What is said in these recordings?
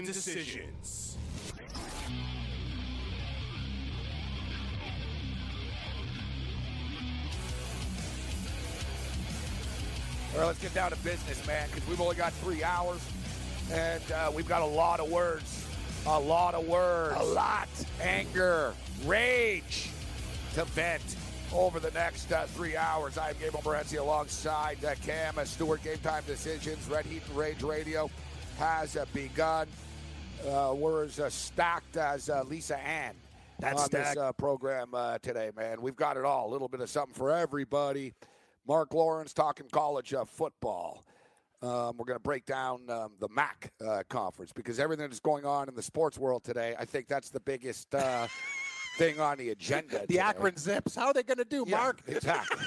Time decisions. All right, let's get down to business, man, because we've only got three hours, and uh, we've got a lot of words. A lot of words. A lot. Anger, rage to vent over the next uh, three hours. I'm Gabriel Morency alongside uh, Cam and Stewart. Game Time Decisions, Red Heat and Rage Radio has uh, begun. Uh, we're as uh, stacked as uh, Lisa Ann That's on this stacked. uh, program uh, today, man. We've got it all. A little bit of something for everybody. Marc Lawrence talking college uh, football. Um, we're going to break down um, the MAC uh, conference because everything that's going on in the sports world today, I think that's the biggest uh, thing on the agenda. The today. Akron Zips. How are they going to do, Yeah, Marc? Exactly.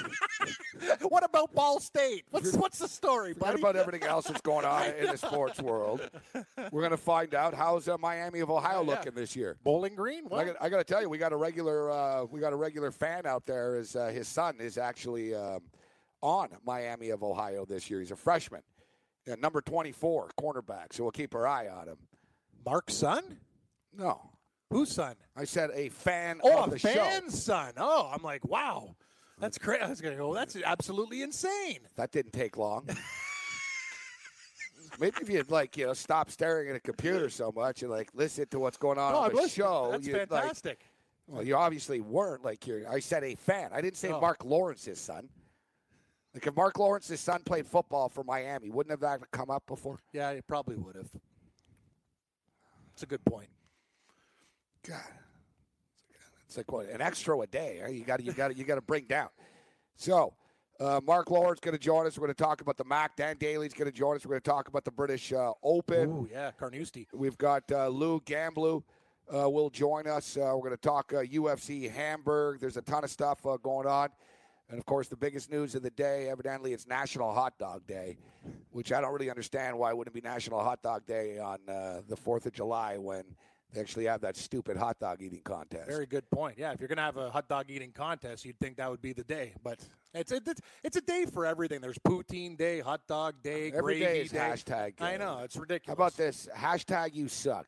what about Ball State? What's what's the story, What buddy? about everything else that's going on in the sports world? We're going to find out how's uh, Miami of Ohio Yeah. looking this year. Bowling Green? I What? got, I got to tell you, we got a regular, uh, we got a regular fan out there. Is uh, his son is actually um, on Miami of Ohio this year? He's a freshman, yeah, number twenty-four, cornerback. So we'll keep our eye on him. Marc's son? No, Whose son? I said a fan Oh, of a the show. fan's son. Oh, I'm like, wow. That's crazy. I was going to go, that's absolutely insane. That didn't take long. Maybe if you'd like, you know, stop staring at a computer so much and like listen to what's going on No, on I'm the listening. show. That's you'd, like- fantastic. well, you obviously weren't like you're. I said a fan. I didn't say Oh. Marc Lawrence's son. Like if Marc Lawrence's son played football for Miami, wouldn't have that come up before? yeah, it probably would have. It's a good point. God, it's like what, an extra a day. You got to you got you got to bring down. So. Uh, Marc Lawrence going to join us. We're going to talk about the MAC. Dan Daly's going to join us. We're going to talk about the British uh, Open. Ooh, yeah, Carnoustie. We've got uh, Lou Gamblou uh, will join us. Uh, we're going to talk uh, UFC Hamburg. There's a ton of stuff uh, going on. And of course, the biggest news of the day, evidently, it's National Hot Dog Day, which I don't really understand why it wouldn't be National Hot Dog Day on uh, the 4th of July when they actually have that stupid hot dog eating contest. Very good point. Yeah, if you're going to have a hot dog eating contest, you'd think that would be the day. But it's it's, it's a day for everything. There's poutine day, hot dog day, Every gravy day is day. hashtag. I know it's ridiculous. How about this? Hashtag you suck.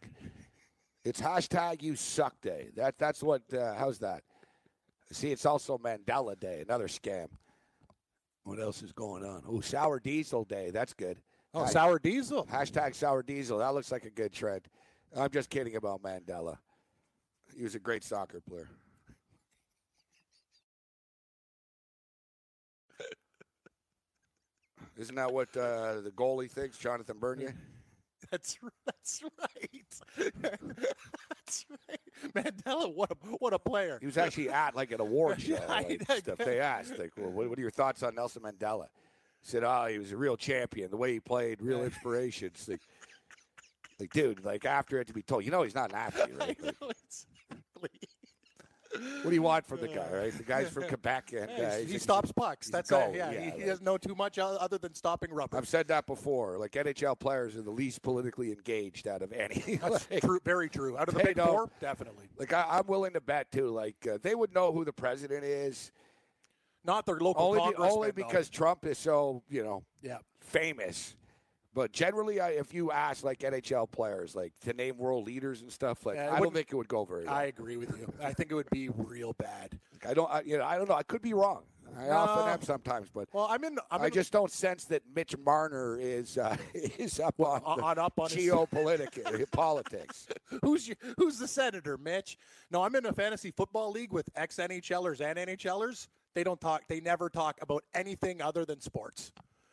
It's hashtag you suck day. That that's what. Uh, how's that? See, it's also Mandela Day, another scam. What else is going on? Oh, sour diesel day. That's good. Oh, Hash- sour diesel. Hashtag sour diesel. That looks like a good trend. I'm just kidding about Mandela. He was a great soccer player. Isn't that what uh, the goalie thinks, Jonathan Bernier? That's that's right. that's right. Mandela, what a what a player. He was actually at like an award show. Like, stuff. They asked, like, well, what, what are your thoughts on Nelson Mandela? He said, oh, he was a real champion. The way he played, real inspiration. It's like, like, dude, like after it to be told, you know, he's not an athlete, right? Like, know, what do you want from the guy, right? The guy's from Quebec, and uh, he stops pucks. That's all. Yeah, yeah, he, he like- doesn't know too much other than stopping rubber. I've said that before. Like NHL players are the least politically engaged out of any. That's like, true, very true. Out of the big four, definitely. like, I, I'm willing to bet too. Like uh, they would know who the president is Not their local only be- only though. because Trump is so you know yeah, famous. But generally, I, if you ask like NHL players, like to name world leaders and stuff, like Yeah, I don't think it would go very. Well. I agree with you. I think it would be real bad. I don't. I, you know, I don't know. I could be wrong. I often am sometimes, but Well, I'm in. I'm I in, just don't sense that Mitch Marner is uh, is up on, on, on up on geopolitics politics. who's your, who's the senator, Mitch? No, I'm in a fantasy football league with ex NHLers and NHLers. They don't talk. They never talk about anything other than sports.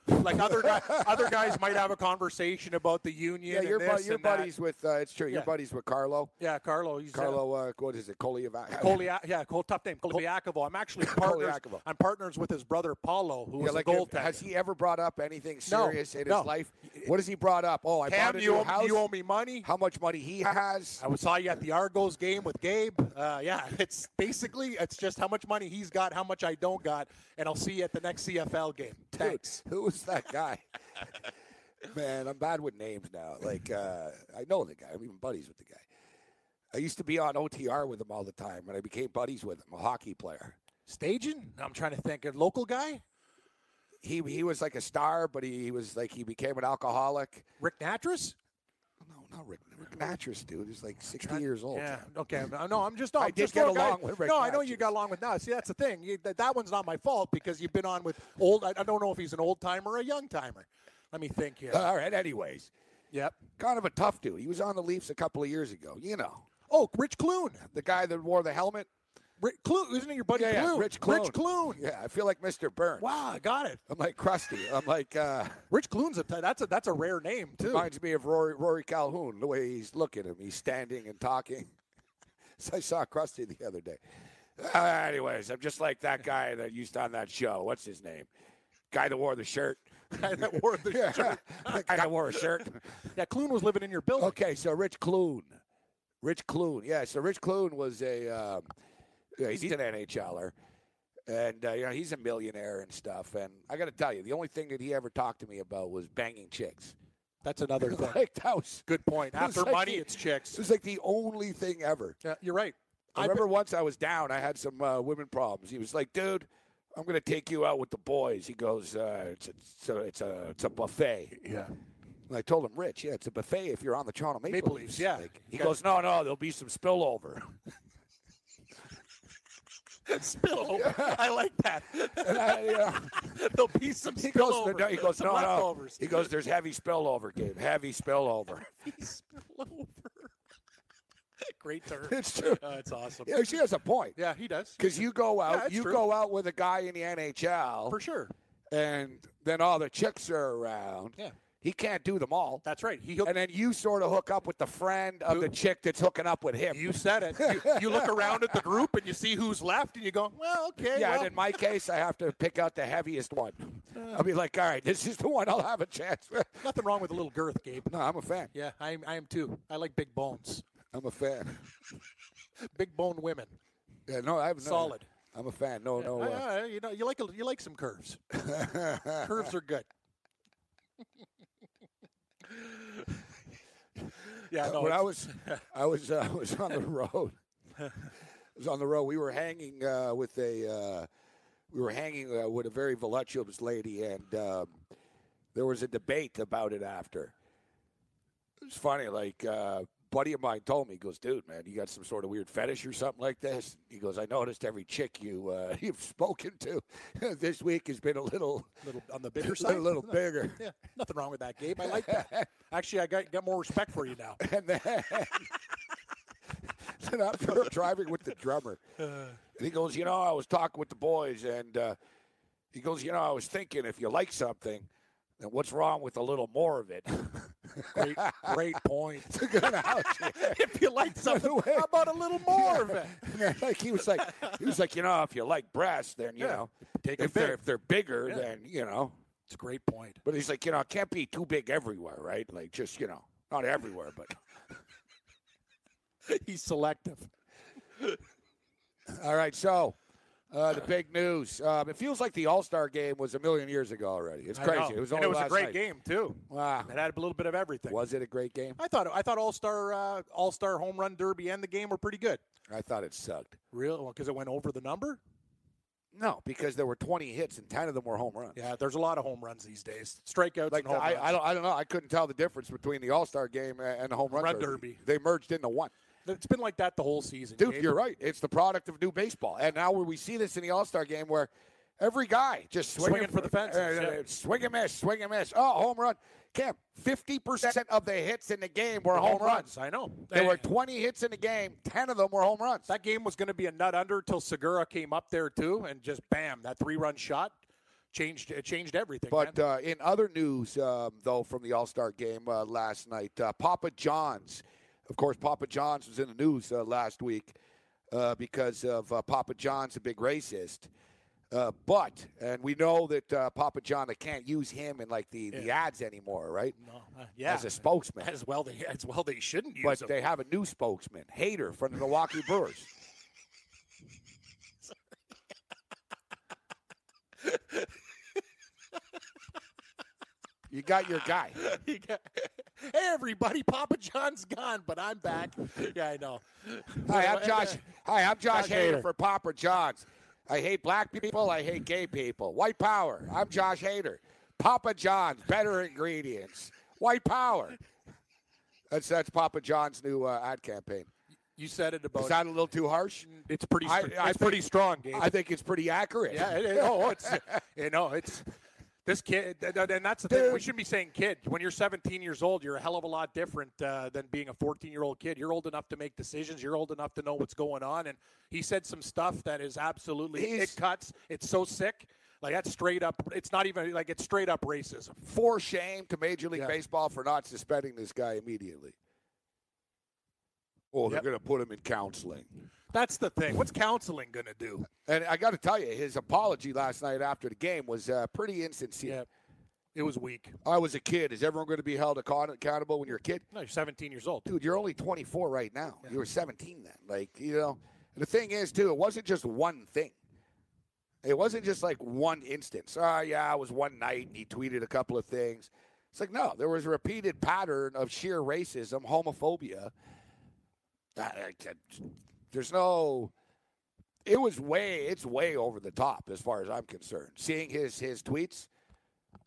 Like other guys, other guys might have a conversation about the union. Yeah, your, buddy, your and that. buddies with. Uh, it's true. Your buddies with Carlo. Yeah, Carlo. He's uh, Carlo. Uh, what is it? Koliava. Kolia, yeah, Col- tough name, Colaiacovo. I'm actually partners. I'm partners with his brother Paulo, who Yeah, was like a goaltender. has he ever brought up anything No, serious in no. his life? What has he brought up? Oh, I Cam, bought a you owe, house. you owe me money. How much money he has? I was saw you at the Argos game with Gabe. Uh, yeah, it's basically it's just how much money he's got, how much I don't got, and I'll see you at the next CFL game. Dude, Thanks. who was that guy? Man, I'm bad with names now. Like, uh, I know the guy. I'm even buddies with the guy. I used to be on OTR with him all the time, and I became buddies with him. A hockey player. Staging? I'm trying to think. A local guy? He he was like a star, but he, he was like he became an alcoholic. Ric Nattress? No, not Rick. Ric Nattress, dude. He's like 60 years old. Yeah. Okay. No, I'm just. No, I I'm did just get along with Rick No, I know you got along with. No, see, that's the thing. You, that, that one's not my fault because you've been on with old. I, I don't know if he's an old timer or a young timer. Let me think here. All right. Anyways, yep. kind of a tough dude. He was on the Leafs a couple of years ago. You know, Oh, Rich Clune. the guy that wore the helmet. Rick Clune, isn't it your buddy Yeah, yeah, Rich Clune. Rich Clune. Yeah, I feel like Mr. Burns. Wow, I got it. I'm like Krusty. I'm like. uh Rich Clune's a that's a that's a rare name too. Reminds me of Rory, Rory Calhoun, the way he's looking at him. He's standing and talking. So I saw Krusty the other day. Uh, anyways, I'm just like that guy that used on that show. What's his name? Guy that wore the shirt. guy that wore the Yeah, shirt. guy that wore a shirt. Yeah, Clune was living in your building. Okay, so Rich Clune. Rich Clune. Yeah, so Rich Clune was a, um, yeah, he's an NHLer. And, uh, you know, he's a millionaire and stuff. And I got to tell you, the only thing that he ever talked to me about was banging chicks. That's another thing. like, that was, Good point. After like money, the- it's chicks. it was like the only thing ever. Yeah, you're right. I I've remember once I was down. I had some uh, women problems. He was like, "Dude, I'm going to take you out with the boys." He goes, uh, "It's a, it's a, it's a, it's a buffet." yeah. And I told him, "Rich, yeah, it's a buffet if you're on the Toronto Maple, Maple Leafs." Yeah. Like, he goes, "No, no, there'll be some spillover." Spill over. I like that. and I, you know, There'll be some he goes, no, he goes, "No, no." He goes, "There's heavy spillover, Gabe. Heavy spillover." spillover. Great term. it's true. Uh, it's awesome. Yeah, she has a point. Yeah, he does. Because you go out, it's you true. go out with a guy in the NHL, For sure. and then all the chicks are around. Yeah. He can't do them all. That's right. He hooked, and then you sort of hook up with the friend of the chick that's hooking up with him. you said it. You, you look around at the group and you see who's left, and you go, "Well, okay." yeah, well, and in my case, I have to pick out the heaviest one. I'll be like, all right, this is the one I'll have a chance with. nothing wrong with a little girth, Gabe. No, I'm a fan. Yeah, I am. I am too. I like big bones, I'm a fan. big bone women. Yeah, no, I have no, Solid. I'm a fan. No, no. Uh, you know, you like a, you like some curves. curves are good. Yeah, no, when I was, I was, uh, I was on the road. I was on the road. We were hanging uh, with a, uh, we were hanging uh, with a very voluptuous lady, and um, there was a debate about it after. It was funny. Like, uh, buddy of mine told me, he goes, "Dude, man, you got some sort of weird fetish or something like this." He goes, "I noticed every chick you uh, you've spoken to this week has been a little, little on the bigger side, a little bigger." Yeah, nothing wrong with that, Gabe. I like that. Actually, I got got more respect for you now. And then, then after driving with the drummer, and he goes, you know, I was talking with the boys, and uh, he goes, you know, I was thinking if you like something, then what's wrong with a little more of it? Great, great point. It's a good analogy. if you like something, how about a little more of it? like he was like, he was like, you know, if you like breasts, then you Yeah, know, take if they're big. if they're bigger, Yeah. then you know. It's a great point. But he's like, you know, it can't be too big everywhere, right? Like just you know, not everywhere, but He's selective. All right, so uh, the big news. Um, it feels like the All Star game was a million years ago already. It's crazy. It was and only it was a last great night. game too. Wow. It had a little bit of everything. Was it a great game? I thought I thought All Star uh, All Star Home Run Derby and the game were pretty good. I thought it sucked. Real because it went over the number. No, because there were 20 hits and 10 of them were home runs. Yeah, there's a lot of home runs these days. Strikeouts Like and home I, runs. I don't, I don't know. I couldn't tell the difference between the All Star game and the home run, Run derby. They merged into one. It's been like that the whole season. Dude, Gabe. you're right. It's the product of new baseball. And now we see this in the All Star game where every guy just swinging, Swinging for the fences, uh, yeah. swing and miss, swing and miss. Oh, home run. Cam, 50% of the hits in the game were home, runs. I know. There were 20 hits in the game. 10 of them were home runs. that game was going to be a nut under till Segura came up there too, and just bam, that three run shot changed it changed everything. But uh, in other news, um, though, from the All Star game uh, last night, uh, Papa John's, of course, Papa John's was in the news uh, last week uh, because of uh, Papa John's, a big racist. Uh, but and we know that uh, Papa John they can't use him in like the, the ads anymore, right? no, yeah, As a spokesman, as well they as well they shouldn't use but him. they have a new spokesman, Hader from the Milwaukee Brewers. you got your guy. You got- hey everybody, Papa John's gone, but I'm back. Yeah, I know. Hi, I'm Josh. Hi, I'm Josh, Josh Hader for Papa John's. I hate black people. I hate gay people. White power. I'm Josh Hader. Papa John's, better ingredients. White power. That's that's Papa John's new uh, ad campaign. You said it about Is that a little too harsh? it's pretty I- it's think- pretty strong, Gabe. I think it's pretty accurate. Yeah. It, it- oh, it's you know, it's this kid, and that's the thing. We shouldn't be saying kid. When you're 17 years old, you're a hell of a lot different uh, than being a 14 year old kid. You're old enough to make decisions. You're old enough to know what's going on. And he said some stuff that is absolutely He's- it cuts. It's so sick. Like that's straight up. It's not even like it's straight up racism. For shame to Major League Yeah. Baseball for not suspending this guy immediately. Oh, they're Yep. going to put him in counseling. That's the thing. What's counseling going to do? And I got to tell you, his apology last night after the game was uh, pretty insincere. Yeah, it was weak. I was a kid. Is everyone going to be held accountable when you're a kid? No, you're 17 years old. Dude, you're only 24 right now. You were 17 then. Like, you know, the thing is, too, it wasn't just one thing. It wasn't just like one instance. Oh, yeah, it was one night and he tweeted a couple of things. It's like, no, there was a repeated pattern of sheer racism, homophobia. There's no. It was way, it's way over the top as far as I'm concerned. Seeing his his tweets,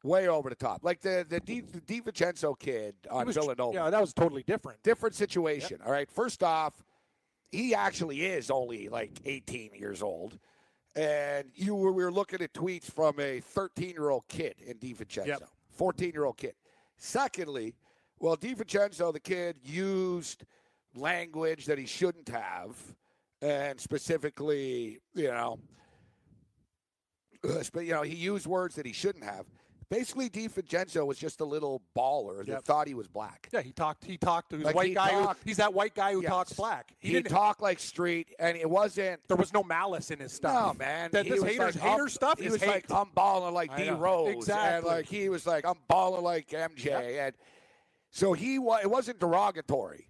way over the top. Like the the Di, the DiVincenzo kid He on was- Villanova Yeah, that was totally different. different situation. All right. First off, he actually is only like 18 years old. And you were, we were looking at tweets from a 13 year old kid in DiVincenzo, Yep. 14 year old kid. Secondly, well, DiVincenzo, the kid, used language that he shouldn't have, and specifically, you know, uh, but you know, he used words that he shouldn't have. Basically, DiVincenzo was just a little baller that Yep. thought he was black. Yeah, he talked. He talked to his Like, white he guy. Who, he's that white guy who Yes. talks black. He, didn't. talk like street, and it wasn't. there was no malice in his No, stuff. man. That this haters, like, hater stuff He was hate. like, I'm balling like D. Rose, and Exactly. like he was like, I'm balling like MJ, and so he was. It wasn't derogatory.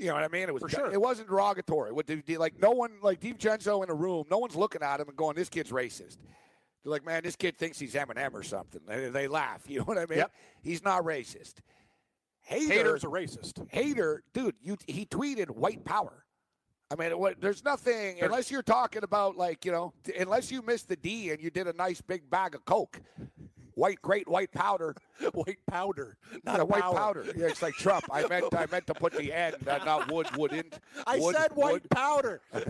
You know what I mean? It was. For sure. It wasn't derogatory. What the- like no one like DiVincenzo in a room, no one's looking at him and going, "This kid's racist." They're like, "Man, this kid thinks he's Eminem or something." They, they laugh. You know what I mean? Yep. He's not racist. Hader, Haters a racist. hater, dude, you he tweeted white power. I mean, what, there's nothing unless you're talking about like you know, unless you missed the D and you did a nice big bag of Coke, white great white powder, white powder, not a white powder. Yeah, it's like Trump. I meant I meant to put the N, uh, not wood, wouldn't. I would, said white would. powder.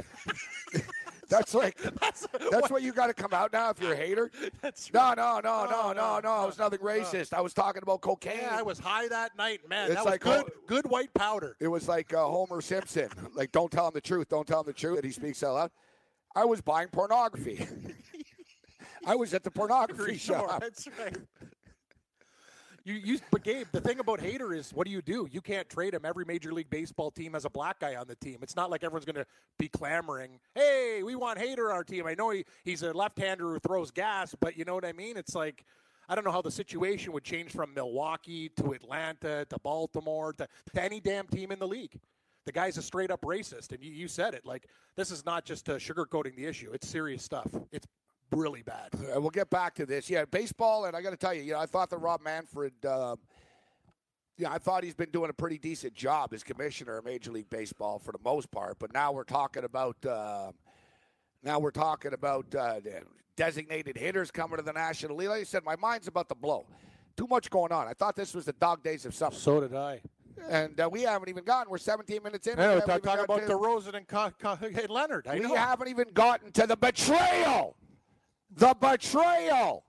That's like That's, that's what you got to come out now if you're a hater. That's No, no, no, No, no, no, no, no. It was nothing racist. I was talking about cocaine. Yeah, I was high that night, man. It's that was like, good. oh- good white powder. It was like uh, Homer Simpson. Like, don't tell him the truth. Don't tell him the truth. And he speaks out loud. I was buying pornography. I was at the pornography shop. That's right. You, you, but Gabe, the thing about Hader is, what do you do? You can't trade him. Every Major League Baseball team has a black guy on the team. It's not like everyone's going to be clamoring, "Hey, we want Hader on our team." I know he, he's a left-hander who throws gas, but you know what I mean. It's like I don't know how the situation would change from Milwaukee to Atlanta to Baltimore to, to any damn team in the league. The guy's a straight up racist, and you, you said it. Like this is not just uh, sugarcoating the issue; it's serious stuff. It's really bad. Uh, we'll get back to this. Yeah, baseball, and I got to tell you, you know, I thought that Rob Manfred, um, yeah, I thought he's been doing a pretty decent job as commissioner of Major League Baseball for the most part. But now we're talking about, uh, now we're talking about uh, designated hitters coming to the National League. Like I said, my mind's about to blow. Too much going on. I thought this was the dog days of summer, So did I. and uh, we haven't even gotten. We're 17 minutes in. I know, We talk, haven't talk about to- DeRozan and Co- Co- hey, Leonard. I we know. haven't even gotten to the betrayal. The betrayal.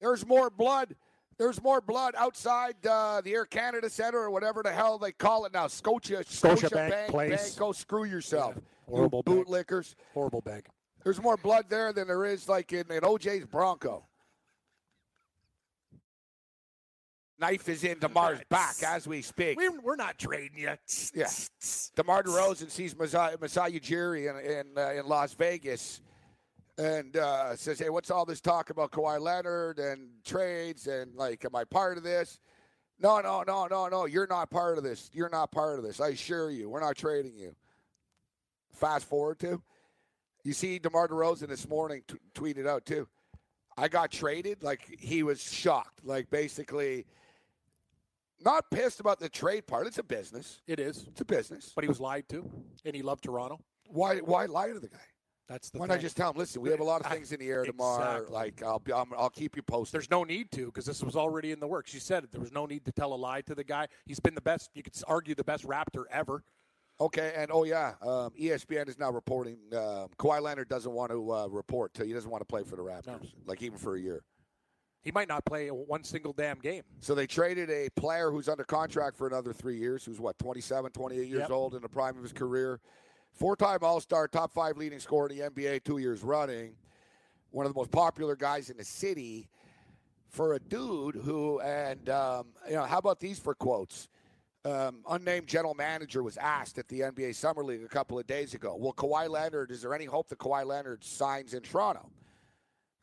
There's more blood. There's more blood outside uh, the Air Canada Center or whatever the hell they call it now. Scotia, Scotiabank Scotiabank Place. Bank. Go screw yourself. Yeah, horrible you bank. bootlickers. Horrible bag. There's more blood there than there is like in, in OJ's Bronco. Knife is in Demar's back as we speak. We're, we're not trading you. Yeah. DeMar DeRozan sees Masai, Masai Ujiri in, in, uh, in Las Vegas and uh, says, hey, what's all this talk about Kawhi Leonard and trades and, like, am I part of this? No, no, no, no, no. You're not part of this. You're not part of this. I assure you. We're not trading you. Fast forward to, you see DeMar DeRozan this morning t- tweeted out, too. I got traded. Like, he was shocked. Like, basically – not pissed about the trade part. It's a business. It is. It's a business. But he was lied to, and he loved Toronto. Why? Why lie to the guy? That's the. Why thing. not just tell him? Listen, we have a lot of things in the air tomorrow. Exactly. Like I'll be, I'm, I'll keep you posted. There's no need to because this was already in the works. You said it. There was no need to tell a lie to the guy. He's been the best. You could argue the best Raptor ever. Okay, and oh yeah, um, ESPN is now reporting um, Kawhi Leonard doesn't want to uh, report. He doesn't want to play for the Raptors, No. like even for a year. He might not play one single damn game. So they traded a player who's under contract for another three years, who's what, 27, 28 years Yep. old in the prime of his career. Four time All Star, top five leading scorer in the NBA, two years running. One of the most popular guys in the city for a dude who, and, um, you know, how about these for quotes? Um, unnamed general manager was asked at the NBA Summer League a couple of days ago, Well, Kawhi Leonard, is there any hope that Kawhi Leonard signs in Toronto?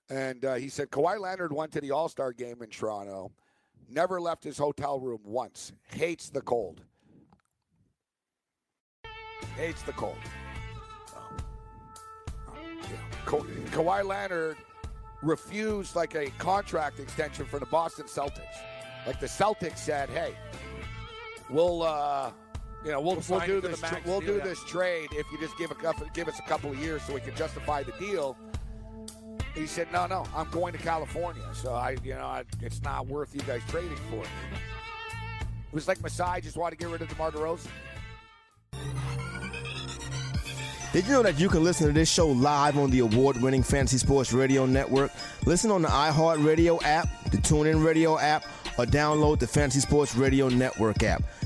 And uh, he said Kawhi Leonard went to the All Star game in Toronto, never left his hotel room once, hates the cold. Hates the cold. Ka- Kawhi Leonard refused like a contract extension for the Boston Celtics. Like the Celtics said, "Hey, we'll uh, you know we'll, We'll we'll, do this the tr- max we'll do this trade if you just give a give us a couple of years so we can justify the deal." He said, "No, no, I'm going to California, so I, you know, I, it's not worth you guys trading for it." Was like Masai just wanted to get rid of DeMar DeRozan. Did you know that you can listen to this show live on the award winning Fantasy Sports Radio Network? Listen on the iHeartRadio app, the TuneIn Radio app, or download the Fantasy Sports Radio Network app.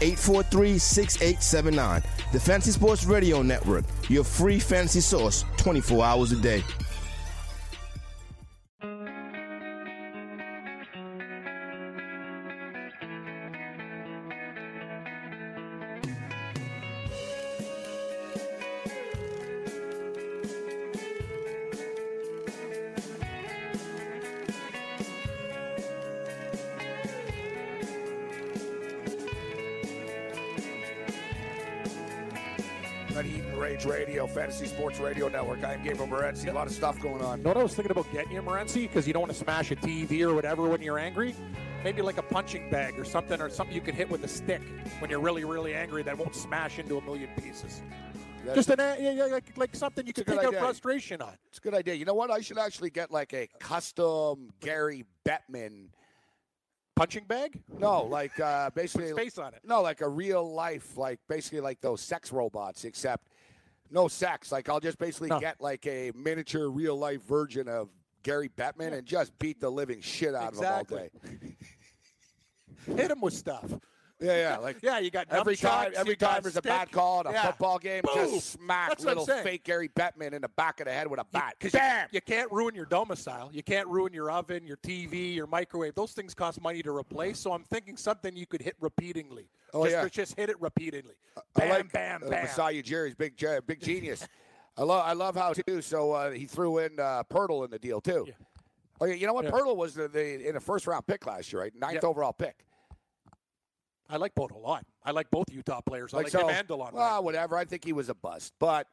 843 6879. The Fantasy Sports Radio Network, your free fantasy source 24 hours a day. Sports Radio Network. I am Gabriel Morency. A lot of stuff going on. You know what I was thinking about getting you, Morency? Because you don't want to smash a TV or whatever when you're angry. Maybe like a punching bag or something, or something you can hit with a stick when you're really, really angry that won't smash into a million pieces. That's- Just an, yeah, yeah, like, like something you can take out frustration on. It's a good idea. You know what? I should actually get like a custom Gary Bettman. Punching bag? No, like uh, basically. Space on it. No, like a real life, like basically like those sex robots, except no sex. Like I'll just basically No. get like a miniature real life version of Gary Bettman and just beat the living shit out Exactly. of him all day. Hit him with stuff. Yeah, yeah. Like Yeah, you got every time, every time there's a stick. bad call in a Yeah. football game, Boom. just smack That's little fake Gary Bettman in the back of the head with a bat. Because Bam! you, you can't ruin your domicile. You can't ruin your oven, your TV, your microwave. Those things cost money to replace. So I'm thinking something you could hit repeatedly. Oh, just, yeah. just hit it repeatedly. I Bam, like bam, uh, bam. Masai Ujiri's big, big genius. I love, I love how too. So uh, he threw in uh, Poeltl in the deal too. Yeah. Oh yeah, you know what? Yeah. Poeltl was the, the in a first round pick last year, right? Ninth Yep. overall pick. I like both a lot. I like both Utah players. I like, so, him and DeLon. well, whatever. I think he was a bust. But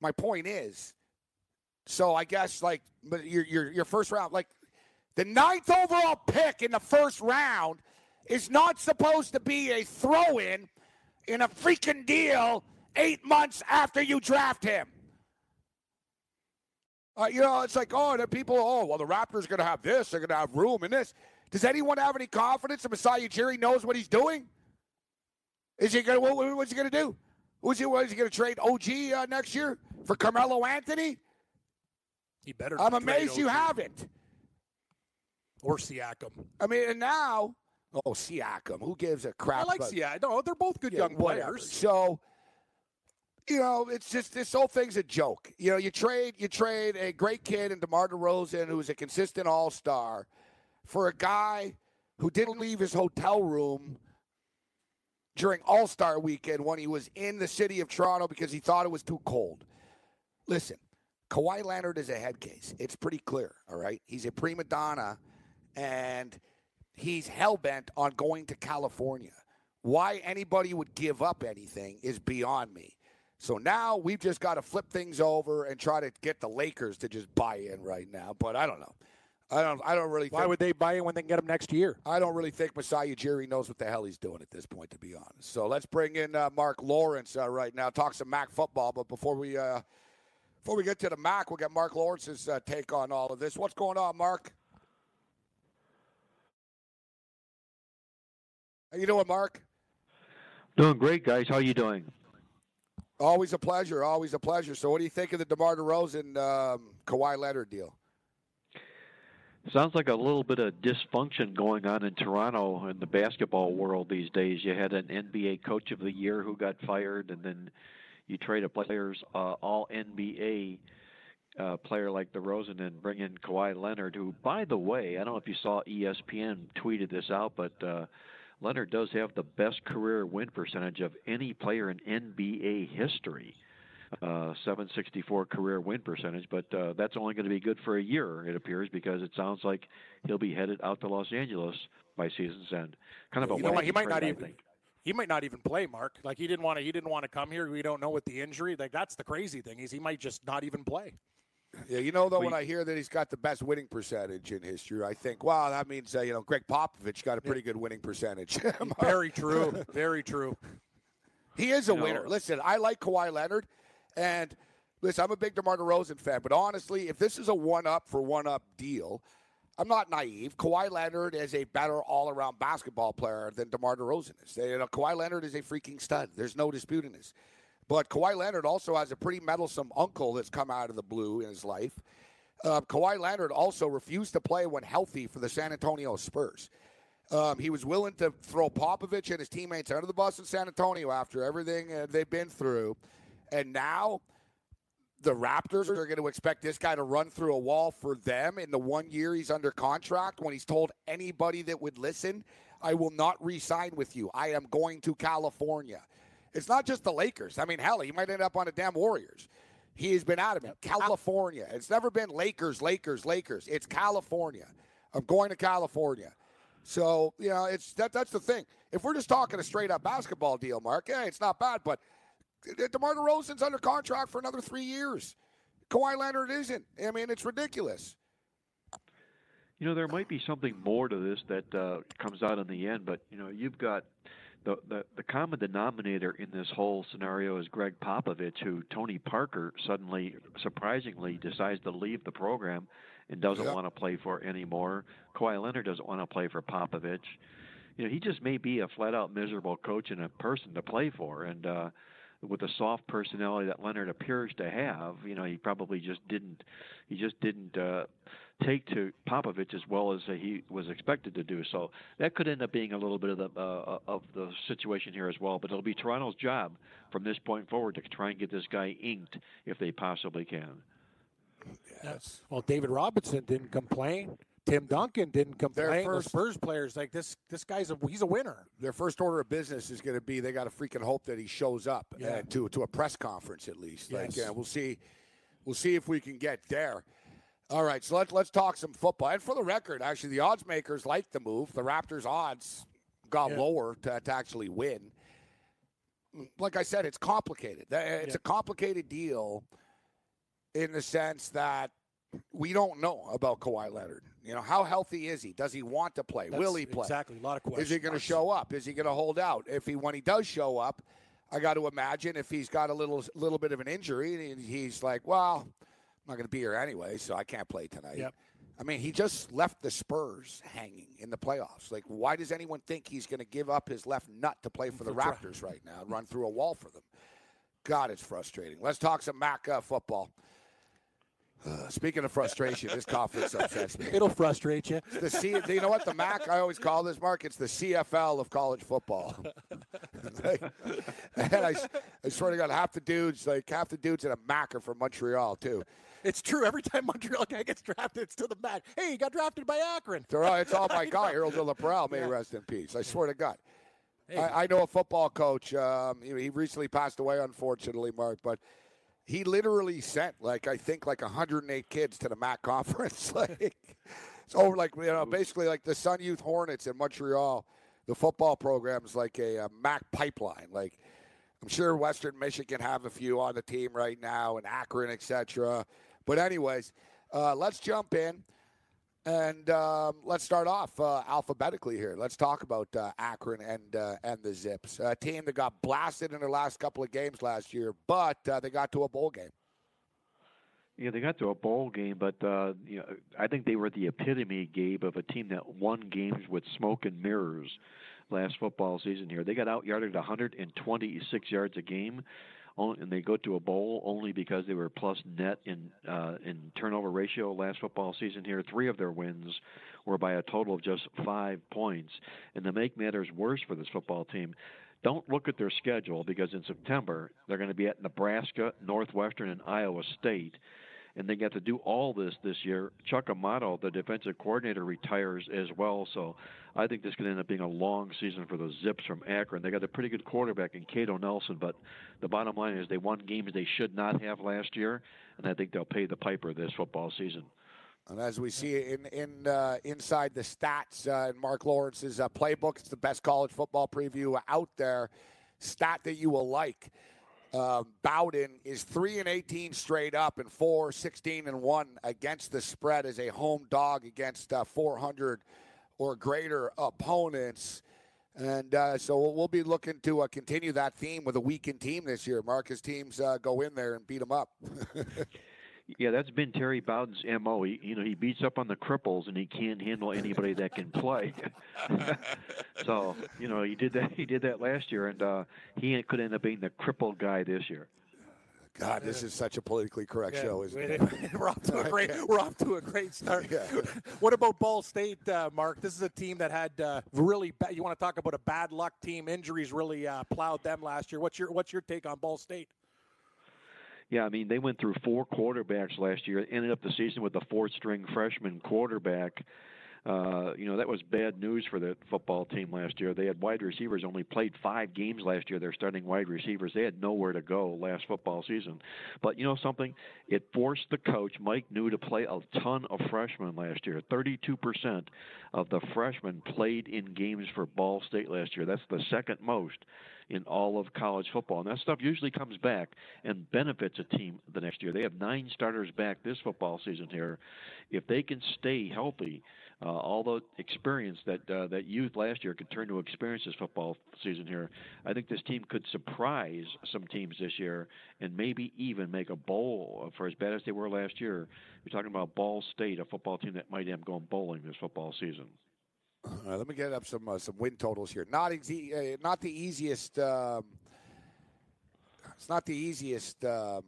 my point is, so I guess like, but your your your first round, like the ninth overall pick in the first round, is not supposed to be a throw in in a freaking deal eight months after you draft him. Uh, you know, it's like, oh, the people, oh, well, the Raptors going to have this. They're going to have room in this. Does anyone have any confidence that Masai Ujiri knows what he's doing? Is he going? What, what's he going to do? Who's he? What, is he going to trade OG uh, next year for Carmelo Anthony? He better. I'm amazed you haven't. Or Siakam. I mean, and now, oh, Siakam. Who gives a crap? I like about- Siakam. No, they're both good Yeah, young whatever. players. So, you know, it's just this whole thing's a joke. You know, you trade you trade a great kid in DeMar DeRozan, who's a consistent All Star, for a guy who didn't leave his hotel room during All Star weekend when he was in the city of Toronto because he thought it was too cold. Listen, Kawhi Leonard is a head case. It's pretty clear. All right, he's a prima donna, and he's hell bent on going to California. Why anybody would give up anything is beyond me. So now we've just got to flip things over and try to get the Lakers to just buy in right now. But I don't know. I don't. I don't really. Think why think, would they buy him when they can get him next year? I don't really think Masai Ujiri knows what the hell he's doing at this point, to be honest. So let's bring in uh, Marc Lawrence uh, right now. Talk some MAC football. But before we uh, before we get to the MAC, we'll get Marc Lawrence's uh, take on all of this. What's going on, Marc? How you doing, Marc? Doing great, guys. How you doing? Always a pleasure. Always a pleasure. So, what do you think of the DeMar DeRozan um, Kawhi Leonard deal? Sounds like a little bit of dysfunction going on in Toronto in the basketball world these days. You had an NBA Coach of the Year who got fired, and then you trade a players uh, All NBA uh, player like DeRozan and bring in Kawhi Leonard, who, by the way, I don't know if you saw ESPN tweeted this out, but uh, Leonard does have the best career win percentage of any player in NBA history. Uh, 764 career win percentage, but uh, that's only going to be good for a year, it appears, because it sounds like he'll be headed out to Los Angeles by season's end. Kind of a You know what? He wacky might not trade, I even. think. He might not even play, Marc. Like he didn't want to. He didn't want to come here. We don't know what the injury. Like that's the crazy thing is he might just not even play. Yeah, you know though, We- when I hear that he's got the best winning percentage in history, I think, wow, that means uh, you know Gregg Popovich got a pretty good winning percentage. Very true. Very true. He is a You know- winner. Listen, I like Kawhi Leonard, and listen, I'm a big DeMar DeRozan fan. But honestly, if this is a one-up for one-up deal, I'm not naive. Kawhi Leonard is a better all-around basketball player than DeMar DeRozan is. You know, Kawhi Leonard is a freaking stud. There's no disputing this. But Kawhi Leonard also has a pretty meddlesome uncle that's come out of the blue in his life. Uh, Kawhi Leonard also refused to play when healthy for the San Antonio Spurs. Um, he was willing to throw Popovich and his teammates under the bus in San Antonio after everything uh, they've been through. And now the Raptors are going to expect this guy to run through a wall for them in the one year he's under contract when he's told anybody that would listen, I will not re sign with you. I am going to California. It's not just the Lakers. I mean, hell, he might end up on the damn Warriors. He has been adamant. California. It's never been Lakers, Lakers, Lakers. It's California. I'm going to California. So, you know, it's that that's the thing. If we're just talking a straight up basketball deal, Marc, yeah, it's not bad, but DeMar DeRozan's under contract for another three years. Kawhi Leonard isn't. I mean, it's ridiculous. You know, there might be something more to this that uh, comes out in the end, but you know, you've got the, the the common denominator in this whole scenario is Gregg Popovich, who Tony Parker suddenly, surprisingly, decides to leave the program and doesn't Yeah. want to play for anymore. Kawhi Leonard doesn't want to play for Popovich. You know, he just may be a flat out miserable coach and a person to play for, and. uh with the soft personality that Leonard appears to have, you know, he probably just didn't, he just didn't uh, take to Popovich as well as uh, he was expected to do. So that could end up being a little bit of the uh, of the situation here as well. But it'll be Toronto's job from this point forward to try and get this guy inked if they possibly can. Yes. Well, David Robinson didn't complain. Tim Duncan didn't complain. first- the Spurs players like this. This guy's a he's a winner. Their first order of business is going to be they got to freaking hope that he shows up Yeah. uh, to to a press conference at least. Like, Yes. we'll see, we'll see if we can get there. All right, so let's let's talk some football. And for the record, actually, the odds makers like the move. The Raptors' odds got Yeah. lower to, to actually win. Like I said, it's complicated. Uh, It's Yeah. a complicated deal in the sense that we don't know about Kawhi Leonard. You know, how healthy is he? Does he want to play? Will he play? Exactly. A lot of questions. Is he going to show up? Is he going to hold out? If he when he does show up, I got to imagine if he's got a little little bit of an injury and he's like, well, I'm not going to be here anyway, so I can't play tonight. Yep. I mean, he just left the Spurs hanging in the playoffs. Like, why does anyone think he's going to give up his left nut to play for the Raptors right now and run through a wall for them? God, it's frustrating. Let's talk some MAC uh, football. Uh, speaking of frustration, this conference upsets me. It'll frustrate you. The C, you know what the MAC? I always call this mark. It's the CFL of college football. like, and I, I swear to God, half the dudes, like half the dudes in a MAC are from Montreal too. It's true. Every time Montreal guy gets drafted, it's to the MAC. Hey, he got drafted by Akron. All, it's all my guy, Earl De La Perralle. May he rest in peace. I swear to God. I, I know a football coach. Um, he recently passed away, unfortunately, Mark, but he literally sent like I think like 108 kids to the MAC conference. like it's over like you know basically like the Sun Youth Hornets in Montreal. The football program is like a, a MAC pipeline. Like I'm sure Western Michigan have a few on the team right now, and Akron, etc. But anyways, uh, let's jump in. And um, let's start off uh, alphabetically here. Let's talk about uh, Akron and uh, and the Zips, a team that got blasted in their last couple of games last year, but uh, they got to a bowl game. Yeah, they got to a bowl game, but uh, you know, I think they were the epitome, Gabe, of a team that won games with smoke and mirrors last football season. Here, they got out yarded 126 yards a game, and they go to a bowl only because they were plus net in uh, in turnover ratio last football season. Here, three of their wins were by a total of just five points. And to make matters worse for this football team, don't look at their schedule because in September they're going to be at Nebraska, Northwestern, and Iowa State. And they get to do all this this year. Chuck Amato, the defensive coordinator, retires as well. So I think this could end up being a long season for the Zips from Akron. They got a pretty good quarterback in Kato Nelson, but the bottom line is they won games they should not have last year, and I think they'll pay the piper this football season. And as we see in in uh, inside the stats uh, in Marc Lawrence's uh, playbook, it's the best college football preview out there. Stat that you will like. Uh, Bowden is 3 and 18 straight up and 4 16 and 1 against the spread as a home dog against uh, 400 or greater opponents. And uh, so we'll be looking to uh, continue that theme with a weakened team this year. Marcus teams uh, go in there and beat them up. Yeah, that's been Terry Bowden's mo. He, you know, he beats up on the cripples, and he can't handle anybody that can play. so, you know, he did that. He did that last year, and uh, he could end up being the crippled guy this year. God, this is such a politically correct Yeah, show, isn't it? we're off to a great. We're off to a great start. Yeah. What about Ball State, uh, Marc? This is a team that had uh, really. Ba- you want to talk about a bad luck team? Injuries really uh, plowed them last year. What's your What's your take on Ball State? Yeah, I mean they went through four quarterbacks last year. Ended up the season with a fourth-string freshman quarterback. Uh, you know that was bad news for the football team last year. They had wide receivers only played five games last year. They're starting wide receivers. They had nowhere to go last football season. But you know something? It forced the coach Mike Neu to play a ton of freshmen last year. Thirty-two percent of the freshmen played in games for Ball State last year. That's the second most in all of college football. And that stuff usually comes back and benefits a team the next year. They have nine starters back this football season here. If they can stay healthy, uh, all the experience that uh, that youth last year could turn to experience this football season here. I think this team could surprise some teams this year and maybe even make a bowl for as bad as they were last year. You're talking about Ball State, a football team that might end up going bowling this football season. Uh, let me get up some uh, some win totals here. Not easy, uh, not the easiest. Um, it's not the easiest. Um,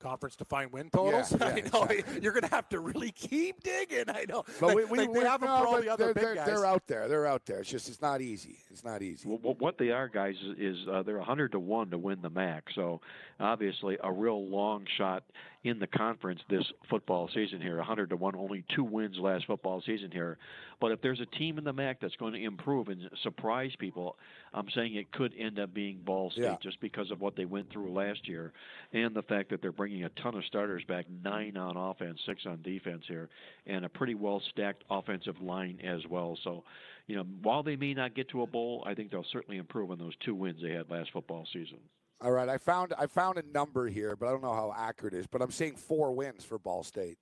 Conference to find win totals. Yeah, I yeah, know exactly. you're going to have to really keep digging. I know. but we, Like, we, like, we- have them no, for all the other they're, big they're, guys. they're out there. They're out there. It's just it's not easy. It's not easy. Well, what they are, guys, is, is uh, they're 100 to one to win the MAC. So obviously, a real long shot in the conference this football season here. 100 to one, only two wins last football season here. But if there's a team in the MAC that's going to improve and surprise people, I'm saying it could end up being Ball State Yeah. just because of what they went through last year, and the fact that they're bringing a ton of starters back, nine on offense, six on defense here, and a pretty well stacked offensive line as well. So you know, while they may not get to a bowl, I think they'll certainly improve on those two wins they had last football season. All right, I found I found a number here, but I don't know how accurate it is. But I'm seeing four wins for Ball State.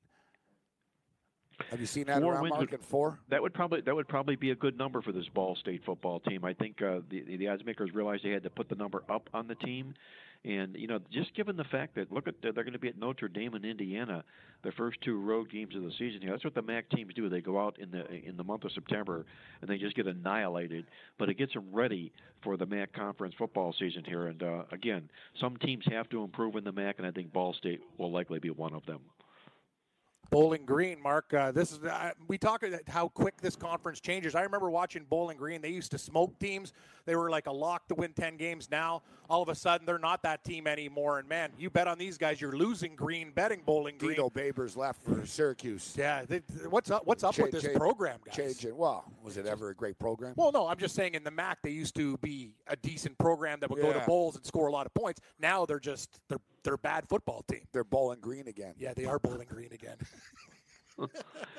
Have you seen that Four around wins Marc would- four? That would probably that would probably be a good number for this Ball State football team. I think uh, the the odds makers realized they had to put the number up on the team, And you know, just given the fact that look at they're going to be at Notre Dame and Indiana, the first two road games of the season here. That's what the MAC teams do. They go out in the in the month of September and they just get annihilated. But it gets them ready for the MAC conference football season here. And uh, again, some teams have to improve in the MAC, and I think Ball State will likely be one of them. Bowling Green, Marc. Uh, this is uh, we talk about how quick this conference changes. I remember watching Bowling Green. They used to smoke teams. They were like a lock to win ten games. Now all of a sudden they're not that team anymore. And man, you bet on these guys, you're losing Green betting Bowling Green. Dino Babers left for Syracuse. Yeah, they, what's up? What's up Cha- with this cha- program, guys? Changing. Well, was it ever a great program? Well, no, I'm just saying in the MAC they used to be a decent program that would go to bowls and score a lot of points. Now they're just they're they're a bad football team. They're Bowling Green again. Yeah, they are Bowling Green again.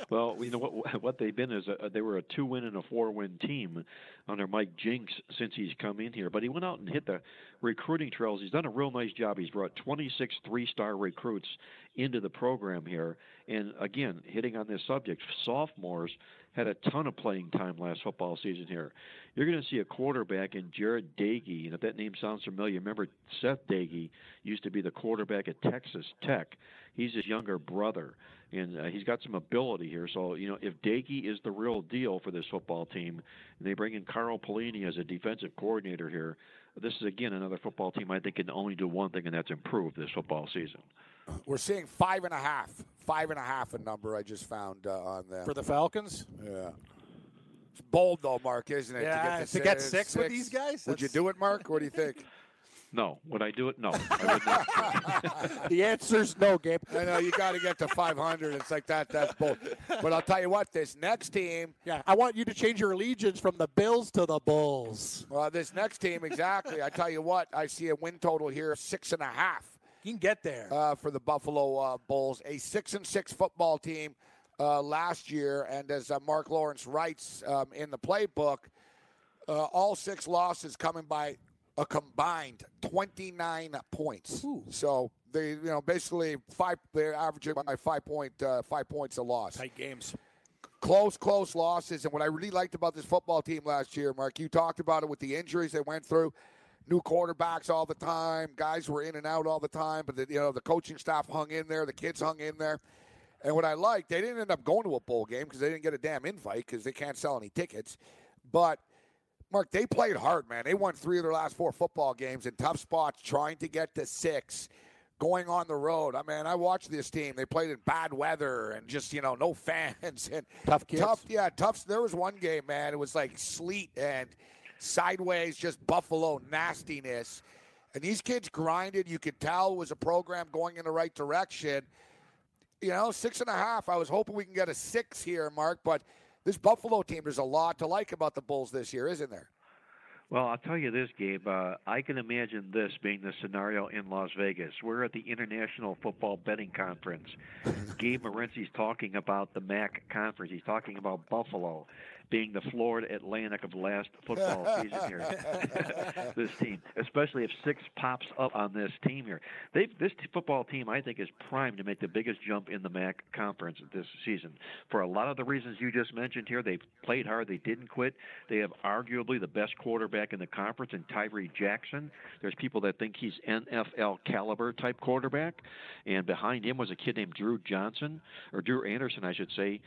Well, you know what what they've been is a, they were a two win and a four win team under Mike Jinks since he's come in here. But he went out and hit the recruiting trails. He's done a real nice job. He's brought 26 three star recruits into the program here. And again, hitting on this subject, sophomores had a ton of playing time last football season here. You're going to see a quarterback in Jarret Doege, and if that name sounds familiar, remember Seth Doege used to be the quarterback at Texas Tech. He's his younger brother, and uh, he's got some ability here. So you know, if Doege is the real deal for this football team, and they bring in Carl Pelini as a defensive coordinator here, this is again another football team I think can only do one thing, and that's improve this football season. We're seeing five and a half. Five and a half a number I just found uh, on them. For the Falcons? yeah. It's bold though, Mark, isn't it? Yeah, to to get, get to six with these guys? Would you do it, Mark? What do you think? No, would I do it? No, I would not. The answer's no, Gabe. I know you got to get to 500. It's like that. That's bold. But I'll tell you what, this next team, Yeah, I want you to change your allegiance from the Bills to the Bulls. well, this next team exactly. I tell you what, I see a win total here of six and a half. You can get there. uh, for the Buffalo uh, Bulls, a six and six football team uh, last year, and as uh, Mark Lawrence writes um, in the playbook, uh, all six losses coming by a combined 29 points. So they, you know, basically five. They're averaging by five point uh, five points a loss. Tight games. Close, close losses. And what I really liked about this football team last year, Mark, you talked about it with the injuries they went through. New quarterbacks all the time. Guys were in and out all the time, but the, you know the coaching staff hung in there. The kids hung in there. And what I liked, they didn't end up going to a bowl game because they didn't get a damn invite because they can't sell any tickets. But Mark, they played hard, man. They won three of their last four football games in tough spots, trying to get to six, going on the road. I mean, I watched this team. They played in bad weather and just you know no fans and Tough kids. Tough, yeah, tough. There was one game, man. It was like sleet and sideways, just Buffalo nastiness. And these kids grinded. You could tell it was a program going in the right direction. You know, six and a half. I was hoping we can get a six here, Mark. But this Buffalo team, there's a lot to like about the Bulls this year, isn't there? Well, I'll tell you this, Gabe. Uh, I can imagine this being the scenario in Las Vegas. We're at the International Football Betting Conference. Gabe Morency's talking about the MAC conference. He's talking about Buffalo being the Florida Atlantic of last football season here. this team, especially if six pops up on this team here. They've, this t- football team, I think, is primed to make the biggest jump in the MAC conference this season. For a lot of the reasons you just mentioned here, they've played hard. They didn't quit. They have arguably the best quarterback in the conference in Tyree Jackson. There's people that think he's NFL caliber type quarterback, and behind him was a kid named Drew Johnson or Drew Anderson, I should say.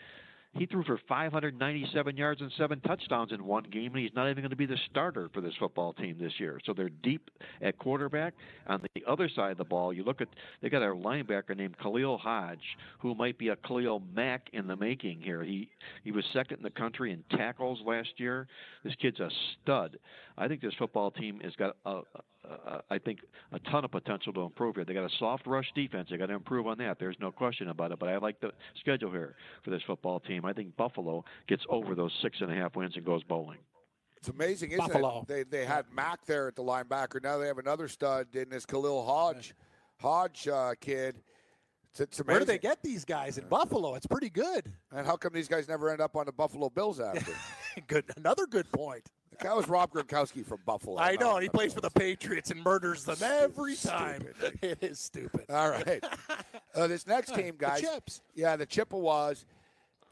He threw for 597 yards and seven touchdowns in one game, and he's not even going to be the starter for this football team this year. So they're deep at quarterback. On the other side of the ball, you look at they got a linebacker named Khalil Hodge, who might be a Khalil Mack in the making here. He he was second in the country in tackles last year. This kid's a stud. I think this football team has got a, uh, I think a ton of potential to improve here. They got a soft rush defense. They got to improve on that. There's no question about it. But I like the schedule here for this football team. I think Buffalo gets over those six and a half wins and goes bowling. It's amazing, isn't Buffalo. it? They they had Mack there at the linebacker. Now they have another stud in this Khalil Hodge, Hodge uh, kid. It's, it's amazing. Where do they get these guys in Buffalo? It's pretty good. And how come these guys never end up on the Buffalo Bills after? Good. Another good point. That was Rob Gronkowski from Buffalo. I know. and he plays for the Patriots and murders them every time. stupid. It is stupid. All right. Uh, this next team, guys. Chips. Yeah, the Chippewas.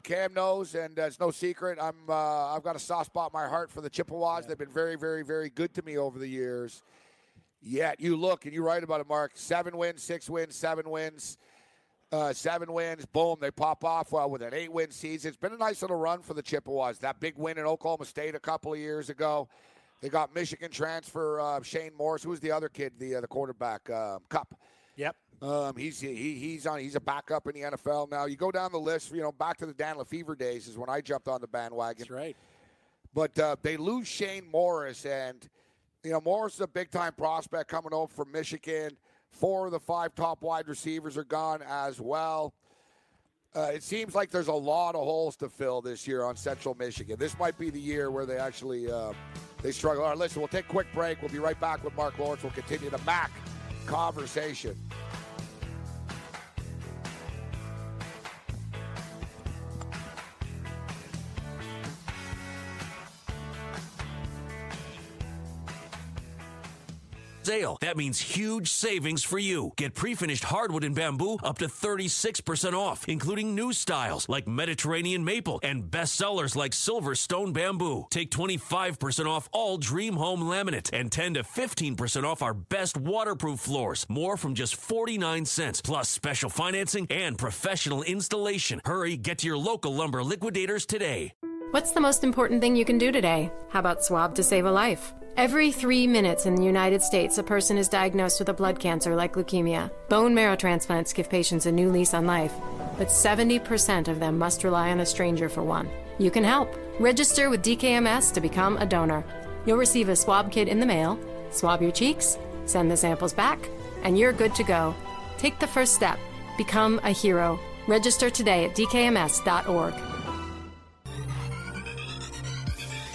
Cam knows, and uh, it's no secret. I'm uh, I've got a soft spot in my heart for the Chippewas. They've been very, very, very good to me over the years. yet. You look and you write about it, Mark. Seven wins, six wins, seven wins, uh, seven wins. Boom, they pop off well with an eight-win season. It's been a nice little run for the Chippewas. That big win in Oklahoma State a couple of years ago. They got Michigan transfer uh, Shane Morris. Who's the other kid? The uh, the quarterback um, Cup. Yep. Um, he's he, he's on he's a backup in the NFL now. You go down the list, you know, back to the Dan LeFevour days is when I jumped on the bandwagon. That's right. But uh, they lose Shane Morris, and you know Morris is a big time prospect coming over from Michigan. Four of the five top wide receivers are gone as well. Uh, it seems like there's a lot of holes to fill this year on Central Michigan. This might be the year where they actually uh, they struggle. All right, listen, we'll take a quick break. We'll be right back with Mark Lawrence. We'll continue the MAC conversation. Sale. That means huge savings for you. Get pre-finished hardwood and bamboo up to 36% off, including new styles like Mediterranean maple and bestsellers like Silverstone bamboo. Take 25% off all Dream Home laminate and 10 to 15% off our best waterproof floors. More from just 49 cents, plus special financing and professional installation. Hurry, get to your local lumber liquidators today. What's the most important thing you can do today? How about swab to save a life? Every three minutes in the United States, a person is diagnosed with a blood cancer like leukemia. Bone marrow transplants give patients a new lease on life, but 70% of them must rely on a stranger for one. You can help. Register with DKMS to become a donor. You'll receive a swab kit in the mail, swab your cheeks, send the samples back, and you're good to go. Take the first step. Become a hero. Register today at dkms.org.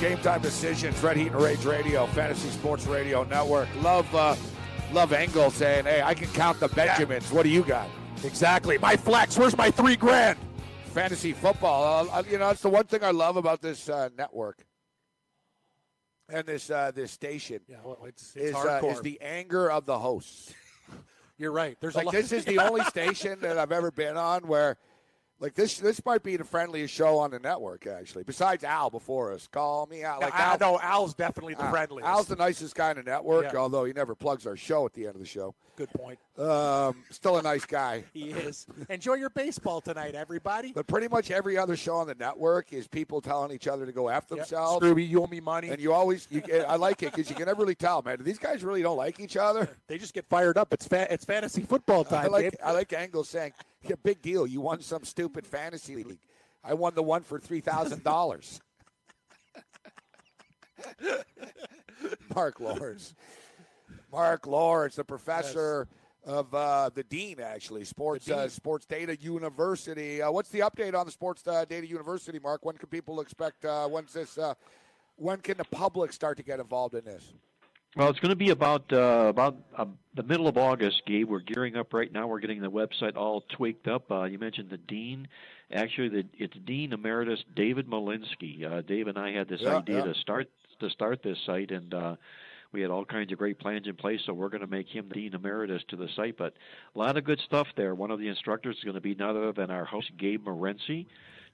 Game time decisions, Red Heat and Rage Radio, Fantasy Sports Radio Network. Love, uh, love Engel saying, "Hey, I can count the Benjamins. What do you got?" Exactly. My flex. Where's my three grand? Fantasy football. Uh, you know, that's the one thing I love about this uh, network and this uh, this station Yeah, well, it's, it's is, uh, hardcore. is the anger of the hosts. You're right. There's a Like this is the only station that I've ever been on where, like this this might be the friendliest show on the network actually. Besides Al before us, call me out. Like I Al, know Al's definitely the Al- friendliest. Al's the nicest guy in the network, Yeah. although he never plugs our show at the end of the show. Good point. Um, still a nice guy. He is. Enjoy your baseball tonight, everybody. But pretty much every other show on the network is people telling each other to go after Yep. themselves. Scrooby, you owe me money. And you always, you, I like it because you can never really tell, man. These guys really don't like each other. They just get fired up. It's fa- it's fantasy football time, I like, babe. I like Angle saying, yeah, "Big deal, you won some stupid fantasy league. I won the one for three thousand dollars." Mark Lawrence, Mark Lawrence, the professor of uh, the dean, actually, sports dean. uh, sports data university. Uh, what's the update on the sports uh, data university, Mark? When can people expect? Uh, when's this? Uh, when can the public start to get involved in this? Well, it's going to be about uh, about uh, the middle of August, Gabe. We're gearing up right now. We're getting the website all tweaked up. Uh, you mentioned the dean. Actually, the, it's Dean Emeritus David Malinsky. Uh, Dave and I had this Yeah, idea yeah. to start to start this site, and uh, we had all kinds of great plans in place. So we're going to make him the Dean Emeritus to the site. But a lot of good stuff there. One of the instructors is going to be none other than our host Gabe Morency.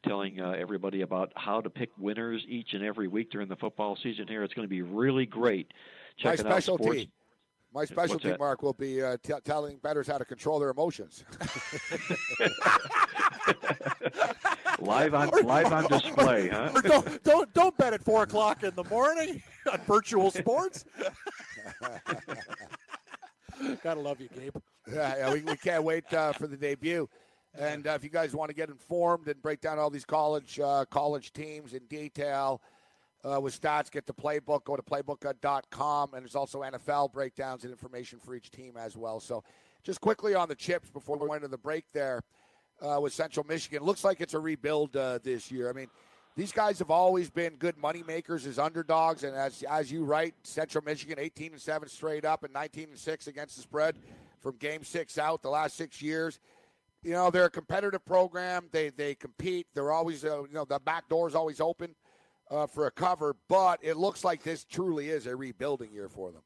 Telling uh, everybody about how to pick winners each and every week during the football season here. It's going to be really great. My Checking out sports specialty. My specialty. Mark, will be uh, t- telling bettors how to control their emotions. live on live on display, huh? Or don't don't don't bet at four o'clock in the morning on virtual sports. Gotta love you, Gabe. Yeah, yeah we, we can't wait uh, for the debut. And uh, if you guys want to get informed and break down all these college uh, college teams in detail uh, with stats, get the playbook. Go to playbook.com, and there's also NFL breakdowns and information for each team as well. So, just quickly on the chips before we went to the break there uh, with Central Michigan. Looks like it's a rebuild uh, this year. I mean, these guys have always been good money makers as underdogs, and as as you write, Central Michigan 18 and seven straight up and 19 and six against the spread from Game Six out the last six years you know they're a competitive program. They they compete. They're always uh, you know the back door is always open uh, for a cover. But it looks like this truly is a rebuilding year for them.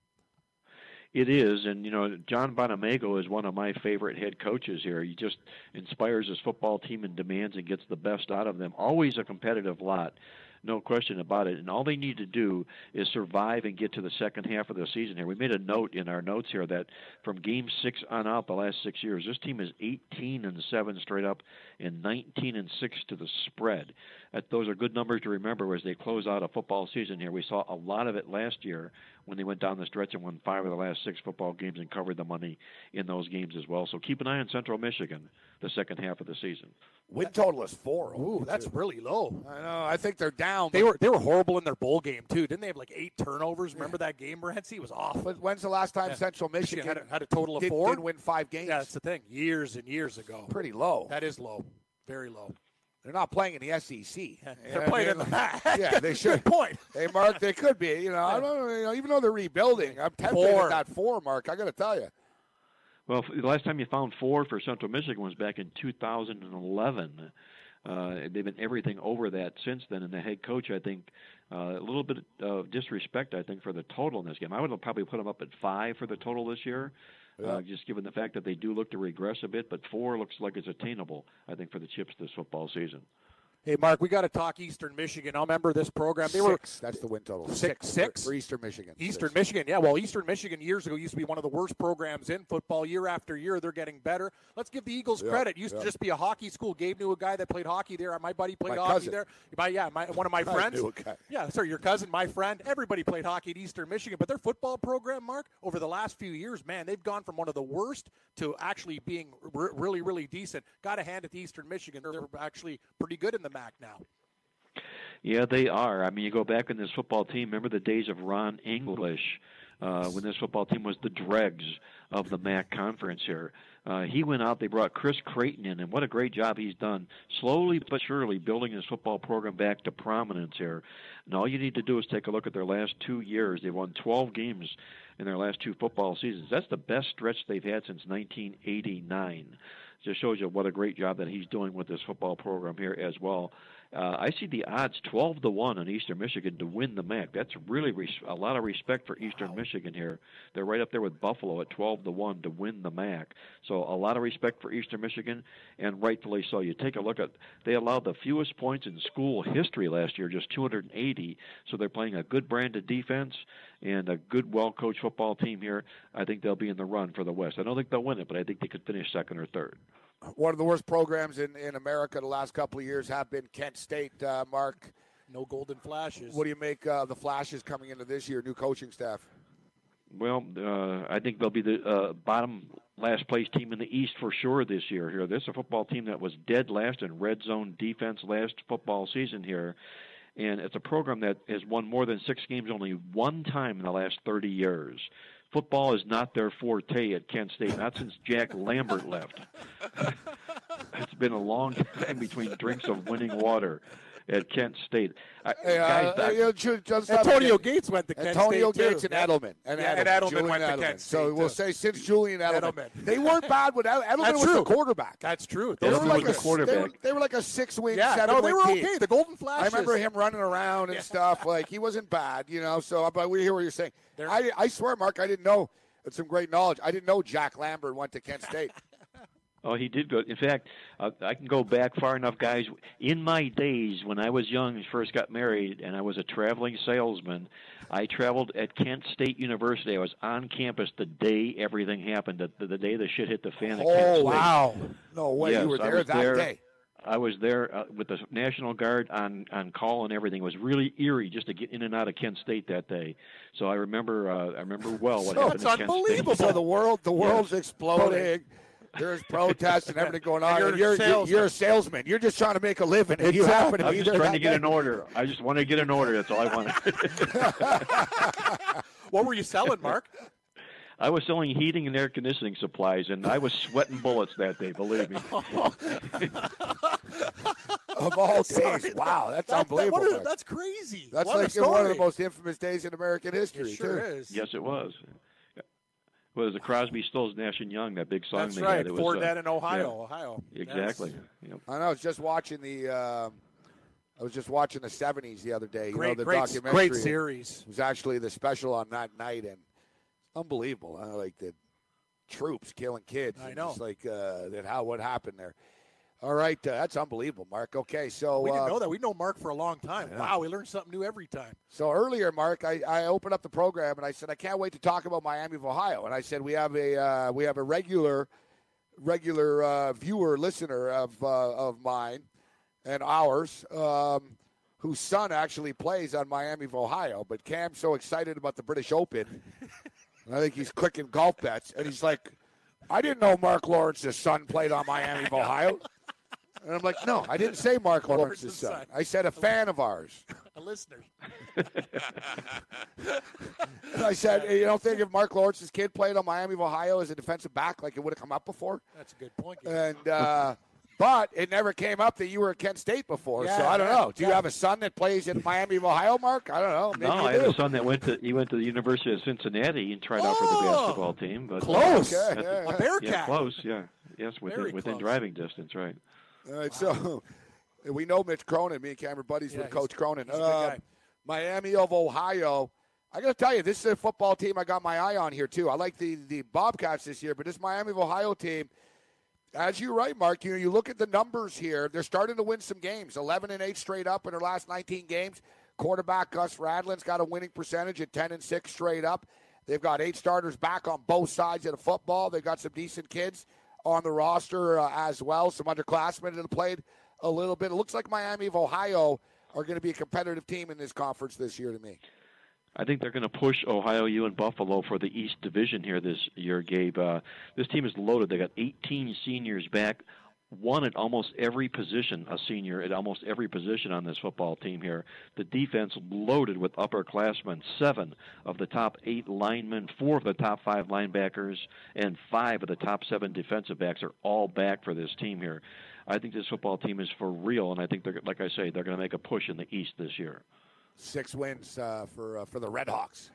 It is, and you know John Bonamego is one of my favorite head coaches here. He just inspires his football team and demands and gets the best out of them. Always a competitive lot no question about it. And all they need to do is survive and get to the second half of the season here. We made a note in our notes here that from game six on out, the last six years, this team is 18 and seven straight up and 19 and six to the spread. That, those are good numbers to remember as they close out a football season here. We saw a lot of it last year when they went down the stretch and won five of the last six football games and covered the money in those games as well. So keep an eye on Central Michigan the second half of the season. Win total is four. Ooh, that's really low. I know. I think they're down. They were they were horrible in their bowl game too. Didn't they have like eight turnovers? Remember that game, Rancy? It was off. But when's the last time Yeah. Central Michigan, had a, had a total of did, four? did win five games? Yeah, that's the thing. Years and years ago. Pretty low. That is low. Very low. They're not playing in the SEC. They're playing in the MAC. Yeah, they should. Good point. Hey, Mark, they could be. You know, I don't you know, even though they're rebuilding, I'm tempted Four. at that four, Mark. I got to tell you. Well, the last time you found four for Central Michigan was back in 2011. Uh, they've been everything over that since then, and the head coach, I think, uh, a little bit of disrespect, I think, for the total in this game. I would probably put them up at five for the total this year, uh, just given the fact that they do look to regress a bit. But four looks like it's attainable, I think, for the Chips this football season. Hey, Mark, we got to talk Eastern Michigan. I remember this program. They were Six. That's the win total. Six- six? for Eastern Michigan. Eastern Six. Michigan, yeah. Well, Eastern Michigan years ago used to be one of the worst programs in football. Year after year, they're getting better. Let's give the Eagles Yeah, credit. Used yeah. to just be a hockey school. Gabe knew a guy that played hockey there. My buddy played My hockey cousin. there. My, yeah, my, one of my friends. knew a guy. Yeah, sorry, your cousin, my friend. Everybody played hockey at Eastern Michigan, but their football program, Mark, over the last few years, man, they've gone from one of the worst to actually being r- really, really decent. Got to hand it to Eastern Michigan. They're actually pretty good in the MAC now. Yeah, they are. I mean, you go back in this football team. Remember the days of Ron English, uh, when this football team was the dregs of the MAC conference here. Uh, he went out. They brought Chris Creighton in, and what a great job he's done, slowly but surely building his football program back to prominence here. And all you need to do is take a look at their last two years. They've won 12 games in their last two football seasons. That's the best stretch they've had since 1989. Just shows you what a great job that he's doing with this football program here as well. Uh, I see the odds 12 to 1 on Eastern Michigan to win the MAC. That's really res- a lot of respect for Eastern Michigan here. They're right up there with Buffalo at 12 to 1 to win the MAC. So a lot of respect for Eastern Michigan, and rightfully so. You take a look at they allowed the fewest points in school history last year, just 280. So they're playing a good brand of defense and a good, well-coached football team here. I think they'll be in the run for the West. I don't think they'll win it, but I think they could finish second or third. One of the worst programs in, in America the last couple of years have been Kent State. Uh, Mark, No golden flashes. what do you make uh, the flashes coming into this year? New coaching staff. Well, uh, I think they'll be the uh, bottom last place team in the East for sure this year. Here, this is a football team that was dead last in red zone defense last football season here, and it's a program that has won more than six games only one time in the last 30 years. Football is not their forte at Kent State, not since Jack Lambert left. it's been a long time between drinks of winning water at Kent State. I, uh, guys, I- you know, just Antonio. Gates went to Kent Antonio State, too. Gates and Yeah. Edelman. And Yeah, Edelman, and Edelman Julian went to Edelman. Kent So State, we'll say since Julian Edelman. Edelman. They weren't bad with Edelman. Edelman That's was true. the quarterback. That's true. They Those were like were a the quarterback. They were, they were like a six-win, Yeah, no, seven-win they were team. okay. The golden Flash. I remember him running around and Yeah. stuff. Like he wasn't bad, you know. So, but we hear what you're saying. They're- I, I swear, Mark, I didn't know. It's some great knowledge. I didn't know Jack Lambert went to Kent State. Oh, he did go. In fact, uh, I can go back far enough, guys. In my days when I was young and first got married, and I was a traveling salesman, I traveled at Kent State University. I was on campus the day everything happened, the, the day the shit hit the fan. at Kent oh wow! No way, Yes, you were there that there. day. I was there uh, with the National Guard on on call and everything. It was really eerie just to get in and out of Kent State that day. So I remember uh, I remember well what So happened it's unbelievable. The world, the world's exploding. There's protests and everything going on. And you're And a you're, you're, salesman. you're a salesman. You're just trying to make a living, and you happen to I'm be just there trying to get an order. I just want to get an order. That's all I wanted. What were you selling, Mark? I was selling heating and air conditioning supplies, and I was sweating bullets that day. Believe me. of all days. Wow, that's That- that- unbelievable. what is- that's crazy. That's What like one of the most infamous days in American history, It sure too. is. Yes, it was. Well, it was the Crosby, Stills, Nash and Young, that big song That's they right. had. It was, Fort uh, in Ohio, yeah. Ohio. Exactly. Yep. I know. I was just watching the. Um, I was just watching the '70s the other day. You Great, know, the great, documentary. great series. It was actually the special on that night, and unbelievable. Huh? Like the troops killing kids. I know. Just like uh, that. How what happened there? All right, uh, that's unbelievable, Mark. Okay, so We didn't uh, know that. We know Mark for a long time. Wow, we learn something new every time. So earlier, Mark, I, I opened up the program and I said I can't wait to talk about Miami of Ohio, and I said we have a uh, we have a regular regular uh, viewer listener of uh, of mine and ours um, whose son actually plays on Miami of Ohio. But Cam's so excited about the British Open, I think he's clicking golf bets, and he's like, I didn't know Mark Lawrence's son played on Miami of Ohio. And I'm like, no, I didn't say Mark Lawrence's Lawrence's son. son. I said a fan of ours. A listener. And I said, you don't think if Mark Lawrence's kid played on Miami of Ohio as a defensive back, like it would have come up before? That's a good point. And uh, but it never came up that you were at Kent State before. so I don't yeah, know. Do you have a son that plays in Miami of Ohio, Mark? I don't know. Maybe no, I had do. a son that went to he went to the University of Cincinnati and tried out for the Oh, basketball team. But Close. uh, Okay, yeah, A yeah. Bearcat. yeah, close. Yeah, yes, within within driving distance, right? All right, so we know Mick Cronin. Me and Cameron buddies Yeah, with Coach Cronin. he's a good um, guy. Miami of Ohio. I got to tell you, this is a football team I got my eye on here too. I like the the Bobcats this year, but this Miami of Ohio team, as you're right, Mark. You know, you look at the numbers here. They're starting to win some games. 11 and eight straight up in their last 19 games. Quarterback Gus Ragland's got a winning percentage at 10 and six straight up. They've got eight starters back on both sides of the football. They've got some decent kids on the roster uh, as well. Some underclassmen that have played a little bit. It looks like Miami of Ohio are going to be a competitive team in this conference this year to me. I think they're going to push Ohio U and Buffalo for the East Division here this year, Gabe. Uh, this team is loaded. They got 18 seniors back, one at almost every position, a senior at almost every position on this football team here. The defense loaded with upperclassmen, seven of the top eight linemen, four of the top five linebackers, and five of the top seven defensive backs are all back for this team here. I think this football team is for real, and I think they're, like I say, they're going to make a push in the East this year. Six wins uh, for uh, for the Red Hawks.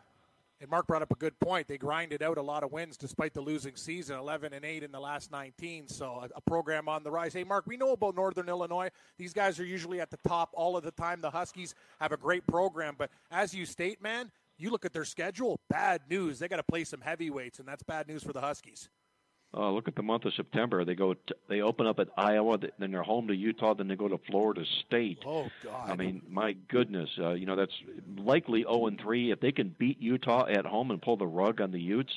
And Mark brought up a good point. They grinded out a lot of wins despite the losing season, 11 and 8 in the last 19. So a, a program on the rise. Hey, Mark, we know about Northern Illinois. These guys are usually at the top all of the time. The Huskies have a great program, but as you state, man, you look at their schedule. Bad news. They got to play some heavyweights, and that's bad news for the Huskies. Uh, look at the month of September. They go. T- they open up at Iowa, then they're home to Utah, then they go to Florida State. Oh God! I mean, my goodness. Uh, you know, that's likely 0 and 3. If they can beat Utah at home and pull the rug on the Utes,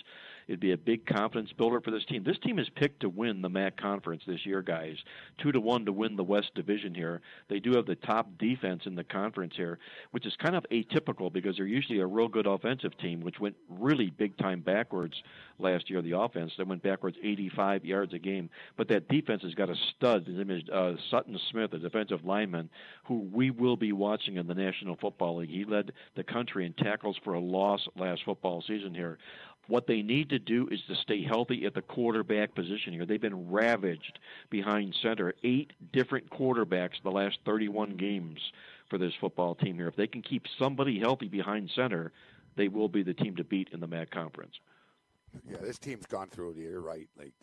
it'd be a big confidence builder for this team. This team is picked to win the MAC conference this year, guys. Two to one to win the West Division here. They do have the top defense in the conference here, which is kind of atypical because they're usually a real good offensive team, which went really big time backwards last year. The offense that went backwards 85 yards a game, but that defense has got a stud. His name is uh, Sutton Smith, a defensive lineman, who we will be watching in the National Football League. He led the country in tackles for a loss last football season here. What they need to do is to stay healthy at the quarterback position here. They've been ravaged behind center. Eight different quarterbacks the last 31 games for this football team here. If they can keep somebody healthy behind center, they will be the team to beat in the MAC conference. Yeah, this team's gone through it. You're right. Like,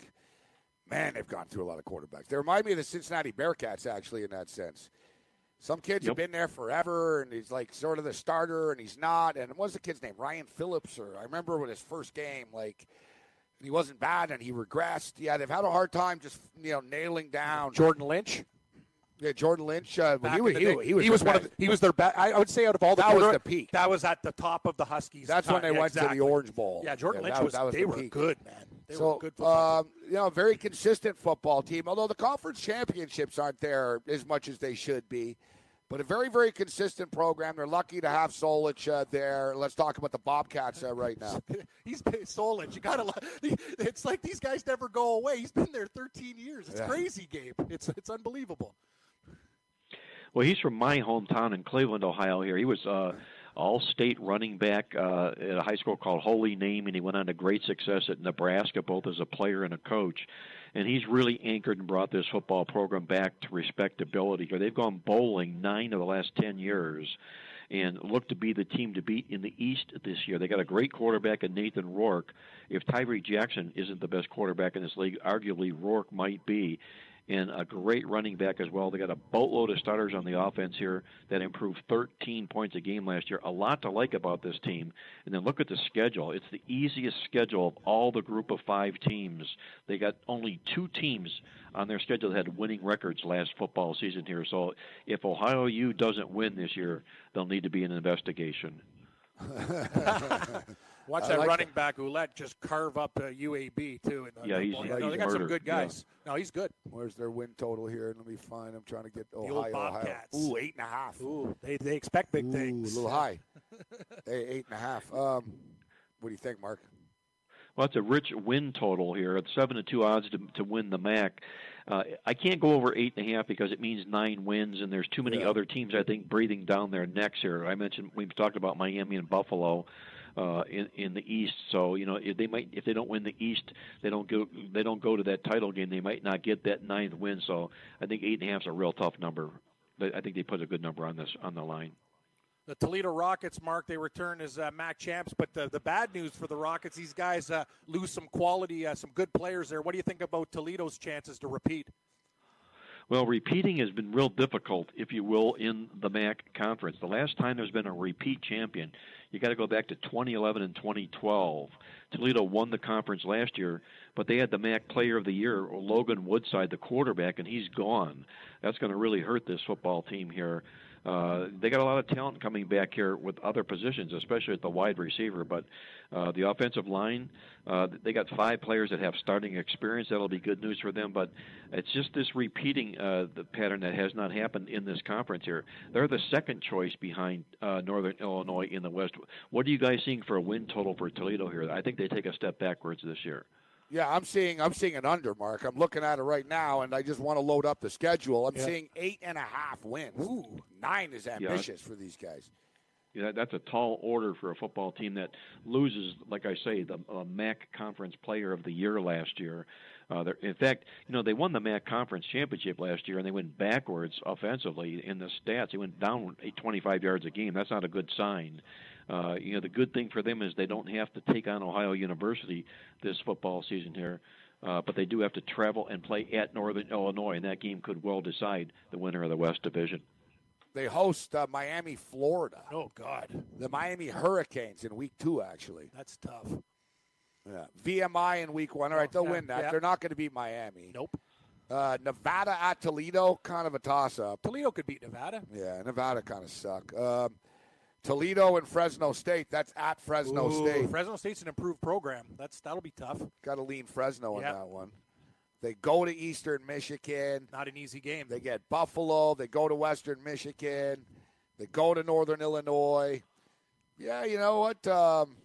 man, they've gone through a lot of quarterbacks. They remind me of the Cincinnati Bearcats, actually, in that sense. Some kids have been there forever, and he's like sort of the starter, and he's not. And what's the kid's name? Ryan Phillips, or I remember with his first game, like he wasn't bad, and he regressed. Yeah, they've had a hard time just you know nailing down Jordan Lynch. Yeah, Jordan Lynch. Uh, he, was, he, was, he was, he was one of the, he was their best. I would say out of all the That was the peak. That was at the top of the Huskies. That's when they Yeah, went to the Orange Bowl. Yeah, Jordan Yeah, Lynch was. that was they the were peak. good, man. They so, were a good football um, you know, very consistent football team. Although the conference championships aren't there as much as they should be, but a very, very consistent program. They're lucky to have Solich uh, there. Let's talk about the Bobcats uh, right now. He's Solich. You gotta. It's like these guys never go away. He's been there 13 years. It's Yeah. crazy, Gabe. It's it's unbelievable. Well, he's from my hometown in Cleveland, Ohio. Here, he was uh, all-state running back uh, at a high school called Holy Name, and he went on to great success at Nebraska, both as a player and a coach. And he's really anchored and brought this football program back to respectability. They've gone bowling nine of the last ten years, and look to be the team to beat in the East this year. They got a great quarterback in Nathan Rourke. If Tyree Jackson isn't the best quarterback in this league, arguably Rourke might be and a great running back as well. They got a boatload of starters on the offense here that improved 13 points a game last year. A lot to like about this team. And then look at the schedule. It's the easiest schedule of all the group of five teams. They got only two teams on their schedule that had winning records last football season here. So if Ohio U doesn't win this year, they'll need to be an investigation. Watch I that like running back Ouellette just carve up uh, UAB too. In the, Yeah, the he's- ball. yeah, no, he's they got some murdered. good Yeah. guys. No, he's good. Where's their win total here? Let me find. I'm trying to get the old Ohio. Ohio. Bobcats. Ooh, eight and a half. Ooh, they they expect big Ooh, things. a little high. hey, eight and a half. Um, what do you think, Mark? Well, it's a rich win total here. It's seven to two odds to to win the MAC. Uh, I can't go over eight and a half because it means nine wins, and there's too many Yeah. other teams I think breathing down their necks here. I mentioned we've talked about Miami and Buffalo uh, in in the East, so you know if they might if they don't win the East, they don't go they don't go to that title game. They might not get that ninth win. So I think eight and a half is a real tough number. But I think they put a good number on this on the line. The Toledo Rockets, Mark, they return as uh, MAC champs. But the, the bad news for the Rockets, these guys uh, lose some quality, uh, some good players there. What do you think about Toledo's chances to repeat? Well, repeating has been real difficult, if you will, in the MAC conference. The last time there's been a repeat champion, you got to go back to 2011 and 2012. Toledo won the conference last year, but they had the MAC Player of the Year, Logan Woodside, the quarterback, and he's gone. That's going to really hurt this football team here. Uh, they got a lot of talent coming back here with other positions, especially at the wide receiver. But uh, the offensive line, uh, they got five players that have starting experience. That'll be good news for them. But it's just this repeating uh, the pattern that has not happened in this conference here. They're the second choice behind uh, Northern Illinois in the West. What are you guys seeing for a win total for Toledo here? I think they take a step backwards this year. Yeah, I'm seeing I'm seeing an under, Mark. I'm looking at it right now, and I just want to load up the schedule. I'm Yeah. seeing eight and a half wins. Ooh, nine is ambitious for these guys. Yeah, that's a tall order for a football team that loses, like I say, the uh, MAC Conference Player of the Year last year. Uh, in fact, you know they won the MAC Conference Championship last year, and they went backwards offensively in the stats. They went down 25 yards a game. That's not a good sign. Uh, you know, the good thing for them is they don't have to take on Ohio University this football season here. Uh, but they do have to travel and play at Northern Illinois, and that game could well decide the winner of the West Division. They host uh, Miami, Florida. Oh God, The Miami Hurricanes in week two, actually. that's tough. Yeah. VMI in week one. All right, they'll Yeah, win that. yeah. They're not going to beat Miami. Nope. Uh, Nevada at Toledo, kind of a toss up. Toledo could beat Nevada. Yeah, Nevada kind of suck. Um, Toledo and Fresno State. That's at Fresno Ooh, State. Fresno State's an improved program. That's that'll be tough. Got to lean Fresno on that one. They go to Eastern Michigan. Not an easy game. They get Buffalo. They go to Western Michigan. They go to Northern Illinois. Yeah, you know what? Um,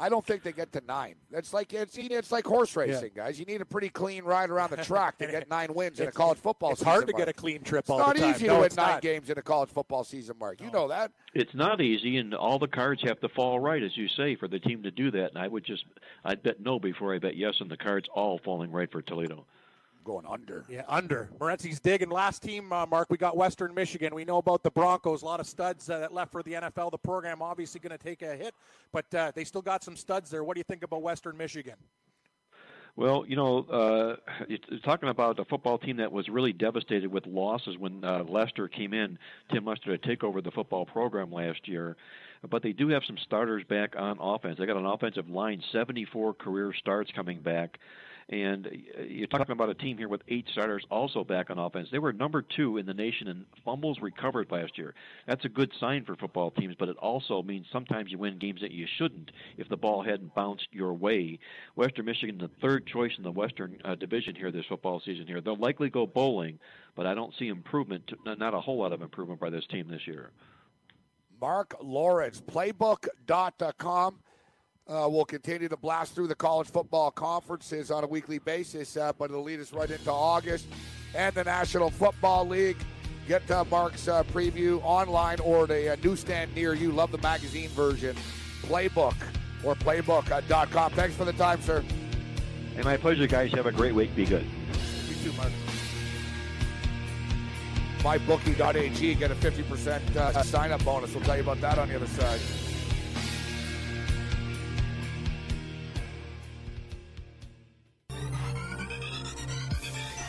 I don't think they get to nine. That's like it's it's like horse racing, guys. You need a pretty clean ride around the track to get nine wins in a college football It's season. hard to Mark. get a clean trip It's all not the time. easy no, to win nine not. games in a college football season, Mark. You know that. It's not easy, and all the cards have to fall right, as you say, for the team to do that. And I would just, I'd bet no before I bet yes, and the cards all falling right for Toledo. Going under. Yeah, under. Morency's digging. Last team, uh, Mark, we got Western Michigan. We know about the Broncos. A lot of studs uh, that left for the NFL. The program obviously going to take a hit, but uh, they still got some studs there. What do you think about Western Michigan? Well, you know, uh, you're you're talking about a football team that was really devastated with losses when uh, Lester came in, Tim Lester, to take over the football program last year. But they do have some starters back on offense. They got an offensive line, 74 career starts coming back. And uh, you're talking about a team here with eight starters also back on offense. They were number two in the nation in fumbles recovered last year. That's a good sign for football teams, but it also means sometimes you win games that you shouldn't if the ball hadn't bounced your way. Western Michigan, the third choice in the Western uh, Division here this football season here. They'll likely go bowling, but I don't see improvement, to, not a whole lot of improvement by this team this year. Mark Lawrence, playbook.com. Uh, we'll continue to blast through the college football conferences on a weekly basis, uh, but it'll lead us right into August and the National Football League. Get uh, Mark's uh, preview online or at a, newsstand near you. Love the magazine version. Playbook or playbook.com. Thanks for the time, sir. Hey, my pleasure, guys. Have a great week. Be good. You too, Mark. MyBookie.ag. Get a 50% uh, sign up bonus. We'll tell you about that on the other side.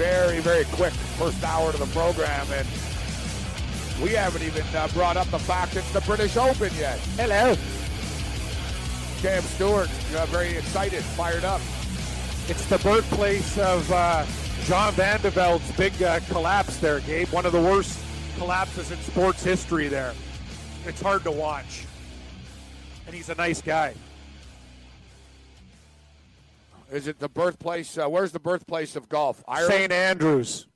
Very, very quick first hour to the program, and we haven't even uh, brought up the fact it's the British Open yet. Hello. Cam Stewart, uh, very excited, fired up. It's the birthplace of uh, John Van de Velde's big uh, collapse there, Gabe. One of the worst collapses in sports history there. It's hard to watch. And he's a nice guy. Is it the birthplace? Uh, where's the birthplace of golf? Ireland. St. Andrews.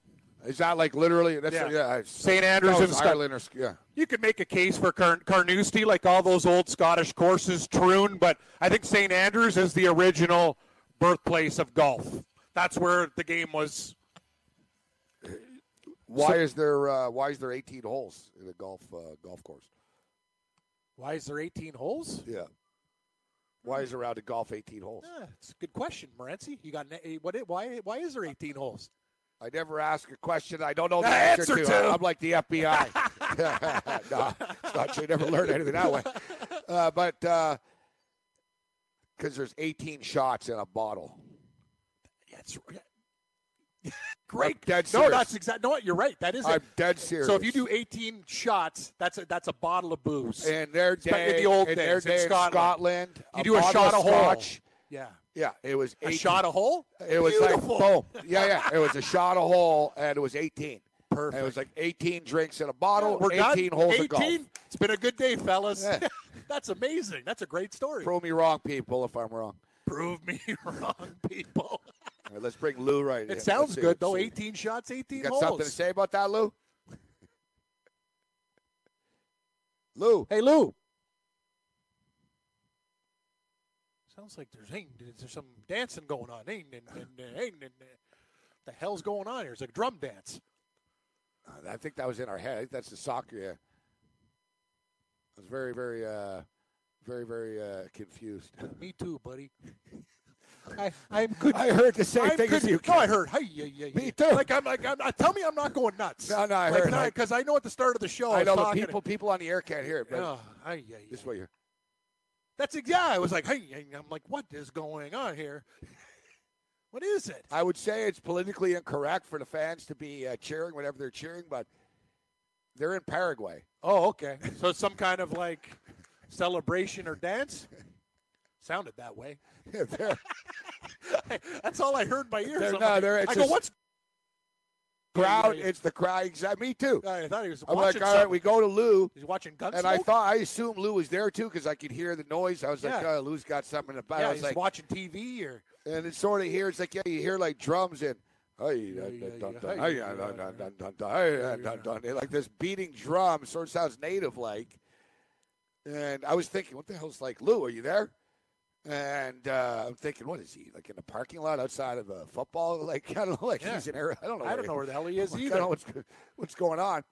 Is that like literally? That's Yeah. yeah. St. Andrews in it's Scot- Ireland or yeah. You could make a case for Car- Carnoustie, like all those old Scottish courses, Troon, but I think St. Andrews is the original birthplace of golf. That's where the game was. Why So- is there uh, Why is there 18 holes in a golf uh, golf course? Why is there 18 holes? Yeah. Why is there around a golf 18 holes? Yeah, it's a good question, Morency. You got an- eh, what? Why? Why is there 18 holes? I never ask a question I don't know the The answer, answer to. to. I'm like the FBI. no, it's not true. You never learn anything that way. Uh, but uh, because there's 18 shots in a bottle. Yeah, it's great. Dead no, serious. that's exactly. No, what, you're right. That is I'm it. dead serious. So if you do 18 shots, that's a that's a bottle of booze. And their back in day, the old in days in day in Scotland. Scotland, you do a shot a of hole. scotch. Yeah, Yeah, it was a shot a hole. It was Beautiful. like boom. Yeah, yeah. It was a shot a hole, and it was 18. Perfect. And it was like 18 drinks in a bottle, We're 18 done. holes 18. of golf. It's been a good day, fellas. Yeah. That's amazing. That's a great story. Prove me wrong, people, if I'm wrong. Prove me wrong, people. All right, let's bring Lou right in. It sounds good though. 18 shots, 18 You got holes. something to say about that, Lou? Lou. Hey Lou. Sounds like there's there's some dancing going on. Ain't and, and, and, ain't, and, the hell's going on here? It's a drum dance. Uh, I think that was in our head. I think that's the soccer. Yeah. I was very, very, uh, very, very uh, confused. Me too, buddy. I I'm good. I heard the same I'm thing good. as you. No, I heard. Hey, yeah, yeah, Me too. Like I'm like I'm, uh, tell me I'm not going nuts. No, no, I like, heard. Because I know at the start of the show I, I know, talking. people, people on the air can't hear it. But Oh, hey, yeah, yeah. this way, you That's yeah. I was like, hey, I'm like, what is going on here? What is it? I would say it's politically incorrect for the fans to be uh, cheering whenever they're cheering, but they're in Paraguay. Oh, okay. So it's some kind of like celebration or dance. Sounded that way. That's all I heard my ears. They're- I'm no, like- they're- I go, just- what's crowd. Yeah, yeah. It's the crowd. Exactly. Me too. I thought he was I'm like, all right, we go to Lou. He's watching Gunsmoke. And I thought, I assumed Lou was there too because I could hear the noise. I was like, oh, Lou's got something about. yeah, I was he's like, watching TV or and it's sort of here. It's like, yeah, you hear like drums and. Yeah. Like this beating drum sort of sounds native like. And I was thinking, what the hell's like, Lou, are you there? And uh, I'm thinking, what is he like in the parking lot outside of a football? Like I don't know, like Yeah. he's in there. I don't know. I don't he- know where the hell he is like, I either. don't know what's what's going on.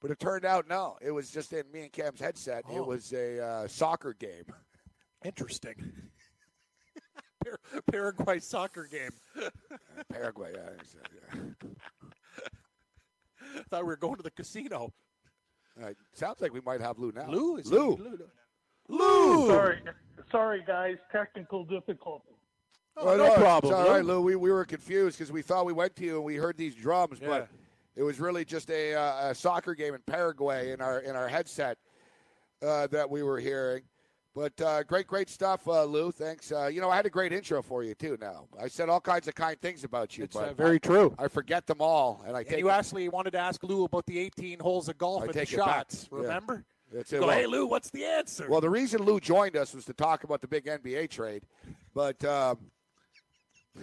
But it turned out no, it was just in me and Cam's headset. It Oh. was a uh, soccer game. Interesting. Par- Paraguay soccer game. Paraguay. Yeah, yeah. thought we were going to the casino. Right, sounds like we might have Lou now. Lou is Lou. Lou. Lou. Sorry, sorry, guys. Technical difficulty. Oh, Well, no it's problem. all Lou. Lou. We, we were confused because we thought we went to you and we heard these drums, Yeah. but it was really just a, uh, a soccer game in Paraguay in our in our headset uh, that we were hearing. But uh, great, great stuff, uh, Lou. Thanks. Uh, you know, I had a great intro for you too. Now I said all kinds of kind things about you, It's but uh, very true. I forget them all, and I And take you it- actually wanted to ask Lou about the 18 holes of golf I and the take it back. shots. Yeah. Remember? That's it. Go, Well- hey Lou, what's the answer? Well, the reason Lou joined us was to talk about the big NBA trade, but um,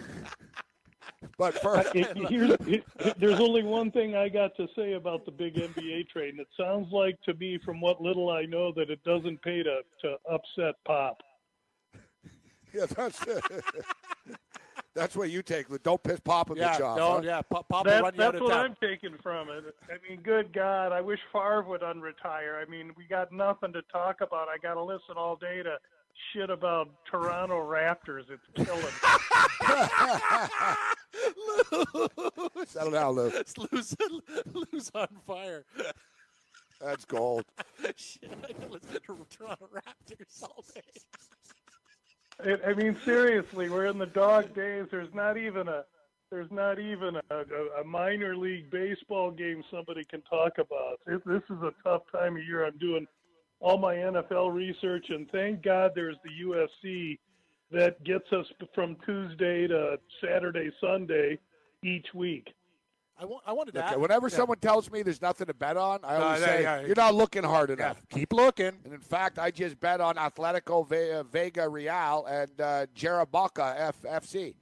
but first, It- here's, it- there's only one thing I got to say about the big NBA trade, and it sounds like to me, from what little I know, that it doesn't pay to, to upset Pop. yeah, that's that's what you take. Lou. Don't piss Popovich yeah, off. no, huh? yeah. Pop, Pop That, run you out that's of what town. I'm taking from it. I mean, good God, I wish Favre would unretire. I mean, we got nothing to talk about. I got to listen all day to shit about Toronto Raptors. It's killing. me. Settle down, Lou. Lou's, Lou's on fire. That's gold. Shit, I can listen to Toronto Raptors all day. I- I mean, seriously, we're in the dog days. There's not even a there's not even a, a, minor league baseball game somebody can talk about. This, this is a tough time of year. I'm doing all my NFL research, and thank God there's the UFC that gets us from Tuesday to Saturday, Sunday each week. I, wa- I wanted to Okay, ask. whenever yeah. someone tells me there's nothing to bet on, I always yeah, say yeah. you're not looking hard Yeah, enough. keep looking. And in fact, I just bet on Atletico uh, Vega Real and uh, Jarabacoa FC,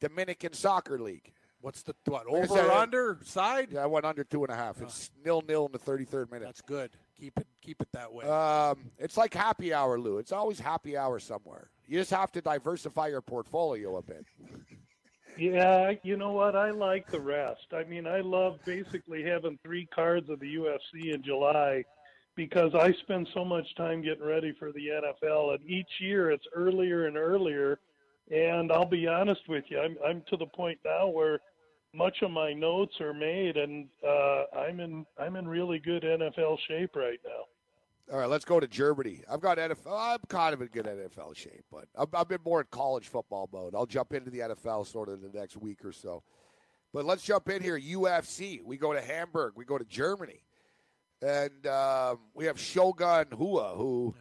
Dominican Soccer League. What's the what? Over or uh, under side? Yeah, I went under two and a half. It's nil nil in the 33rd minute. That's good. Keep it keep it that way. Um, it's like happy hour, Lou. It's always happy hour somewhere. You just have to diversify your portfolio a bit. Yeah, you know what? I like the rest. I mean, I love basically having three cards of the UFC in July because I spend so much time getting ready for the NFL, and each year it's earlier and earlier. And I'll be honest with you, I'm I'm to the point now where much of my notes are made, and uh, I'm in I'm in really good NFL shape right now. All right, let's go to Germany. I've got NFL. I'm kind of in good NFL shape, but I've, I've been more in college football mode. I'll jump into the NFL sort of in the next week or so. But let's jump in here. UFC. We go to Hamburg. We go to Germany, and um, we have Shogun Rua, who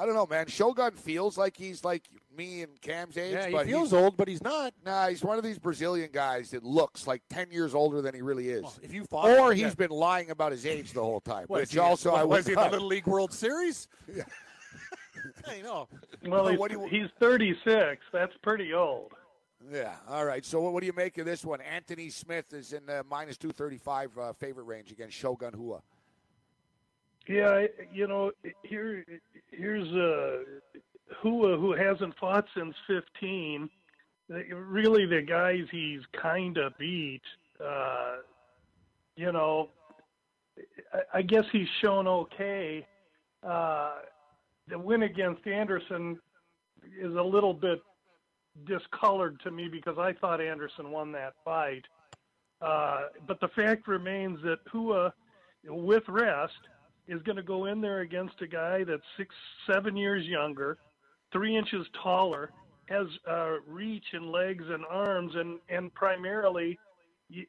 I don't know, man. Shogun feels like he's like me and Cam's age, yeah, he but feels he's, old, but he's not. Nah, he's one of these Brazilian guys that looks like ten years older than he really is. Well, if you fought, or he's yeah. been lying about his age the whole time, Was which he- also I was was he in the Little League World Series? Yeah. I know. Well, So he's, you- he's 36. That's pretty old. Yeah. All right. So what, what do you make of this one? Anthony Smith is in the minus two thirty five uh, favorite range against Shogun Rua. Yeah, you know, here here's uh, Rua who hasn't fought since 15. Really, the guys he's kind of beat. Uh, you know, I, I guess he's shown okay. Uh, the win against Anderson is a little bit discolored to me because I thought Anderson won that fight. Uh, but the fact remains that Rua, with rest, is going to go in there against a guy that's six, seven years younger, three inches taller, has uh, reach and legs and arms, and and primarily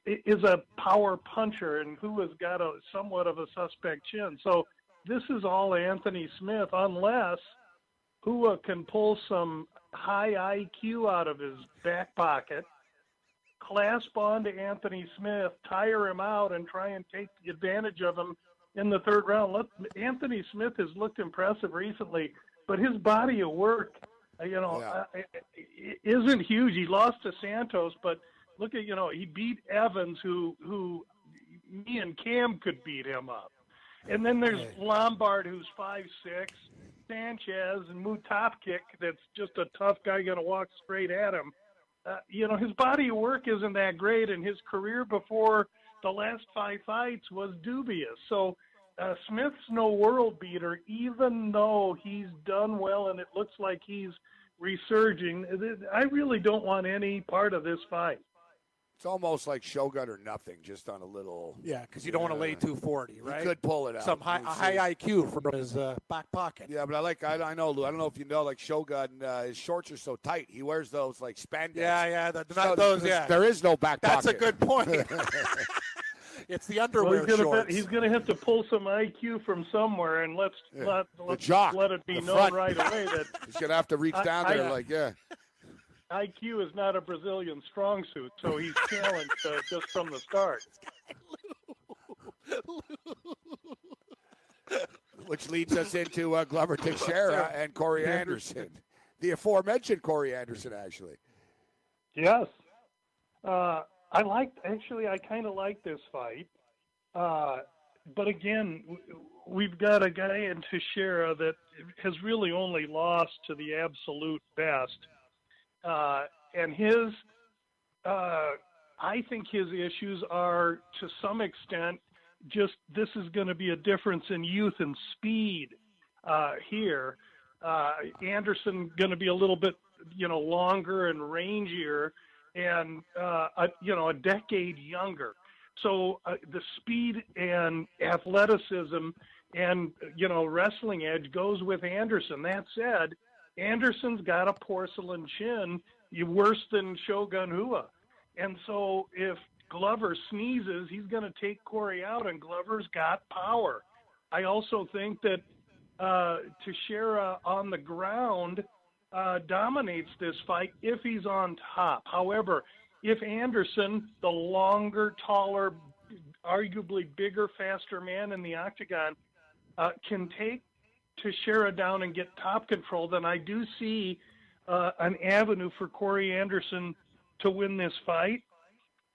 is a power puncher, and who has got a somewhat of a suspect chin. So this is all Anthony Smith, unless Rua can pull some high IQ out of his back pocket. clasp on to Anthony Smith, tire him out, and try and take advantage of him in the third round. Let, Anthony Smith has looked impressive recently, but his body of work, uh, you know, Yeah. uh, isn't huge. He lost to Santos, but look at you know he beat Evans, who who me and Cam could beat him up. And then there's Lombard, who's five six, Sanchez and Mutapcic, that's just a tough guy going to walk straight at him. Uh, you know, his body of work isn't that great, and his career before the last five fights was dubious. So uh, Smith's no world beater, even though he's done well and it looks like he's resurging. I really don't want any part of this fight. It's almost like Shogun or nothing, just on a little. Yeah, because you don't want to lay 240, right? He could pull it out. Some high, a We'll see. high IQ from his uh, back pocket. Yeah, but I like. I, I know, Lou. I don't know if you know, like Shogun, uh, his shorts are so tight. He wears those like spandex. Yeah, yeah, the- So not those. there's- Yeah, There is no back That's pocket. That's a good point. it's the Well, underwear he's gonna shorts. he's gonna have to pull some IQ from somewhere, and let's Yeah. let let's jock, let it be known front. right away that He's gonna have to reach down I- there, like yeah. IQ is not a Brazilian strong suit, so he's challenged uh, just from the start. Which leads us into uh, Glover Teixeira and Corey Anderson, the aforementioned Corey Anderson, actually. Yes. Uh, I liked, actually, I kind of like this fight. Uh, but again, we've got a guy in Teixeira that has really only lost to the absolute best. Uh, and his, uh, I think his issues are to some extent just this is going to be a difference in youth and speed uh, here. Uh, Anderson going to be a little bit, you know, longer and rangier, and uh, a, you know, a decade younger. So uh, the speed and athleticism and you know wrestling edge goes with Anderson. That said, Anderson's got a porcelain chin, you worse than Shogun Rua, and so if Glover sneezes, he's going to take Corey out, and Glover's got power. I also think that uh, Teixeira on the ground uh, dominates this fight if he's on top. However, if Anderson, the longer, taller, arguably bigger, faster man in the octagon, uh, can take Teixeira down and get top control, then I do see uh, an avenue for Corey Anderson to win this fight.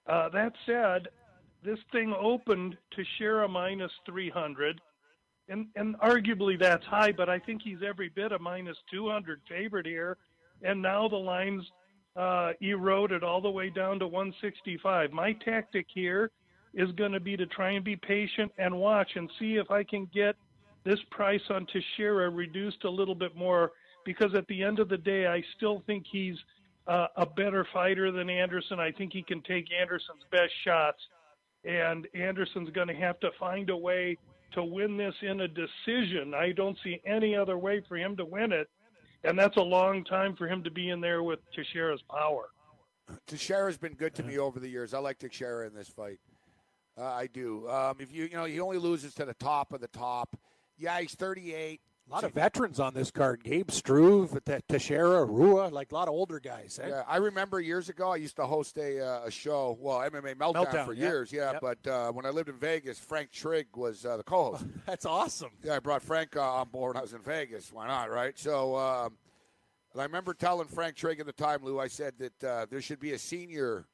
Uh, that said, this thing opened to Teixeira minus 300 and and arguably that's high, but I think he's every bit a minus 200 favorite here, and now the lines uh, eroded all the way down to 165. My tactic here is going to be to try and be patient and watch and see if I can get this price on Teixeira reduced a little bit more, because at the end of the day, I still think he's uh, a better fighter than Anderson. I think he can take Anderson's best shots, and Anderson's going to have to find a way to win this in a decision. I don't see any other way for him to win it, and that's a long time for him to be in there with Teixeira's power. Teixeira's been good to me over the years. I like Teixeira in this fight. Uh, I do. Um, if you you know he only loses to the top of the top. Yeah, he's 38. A lot of veterans on this card. Gabe Struve, Te- Teixeira, Rua, like a lot of older guys. Eh? Yeah, I remember years ago I used to host a, uh, a show, well, MMA Meltdown, Meltdown, for yeah. years, yeah. Yep. But uh, when I lived in Vegas, Frank Trigg was uh, the co-host. That's awesome. yeah, I brought Frank uh, on board when I was in Vegas. Why not, right? So um, and I remember telling Frank Trigg at the time, Lou, I said that uh, there should be a senior,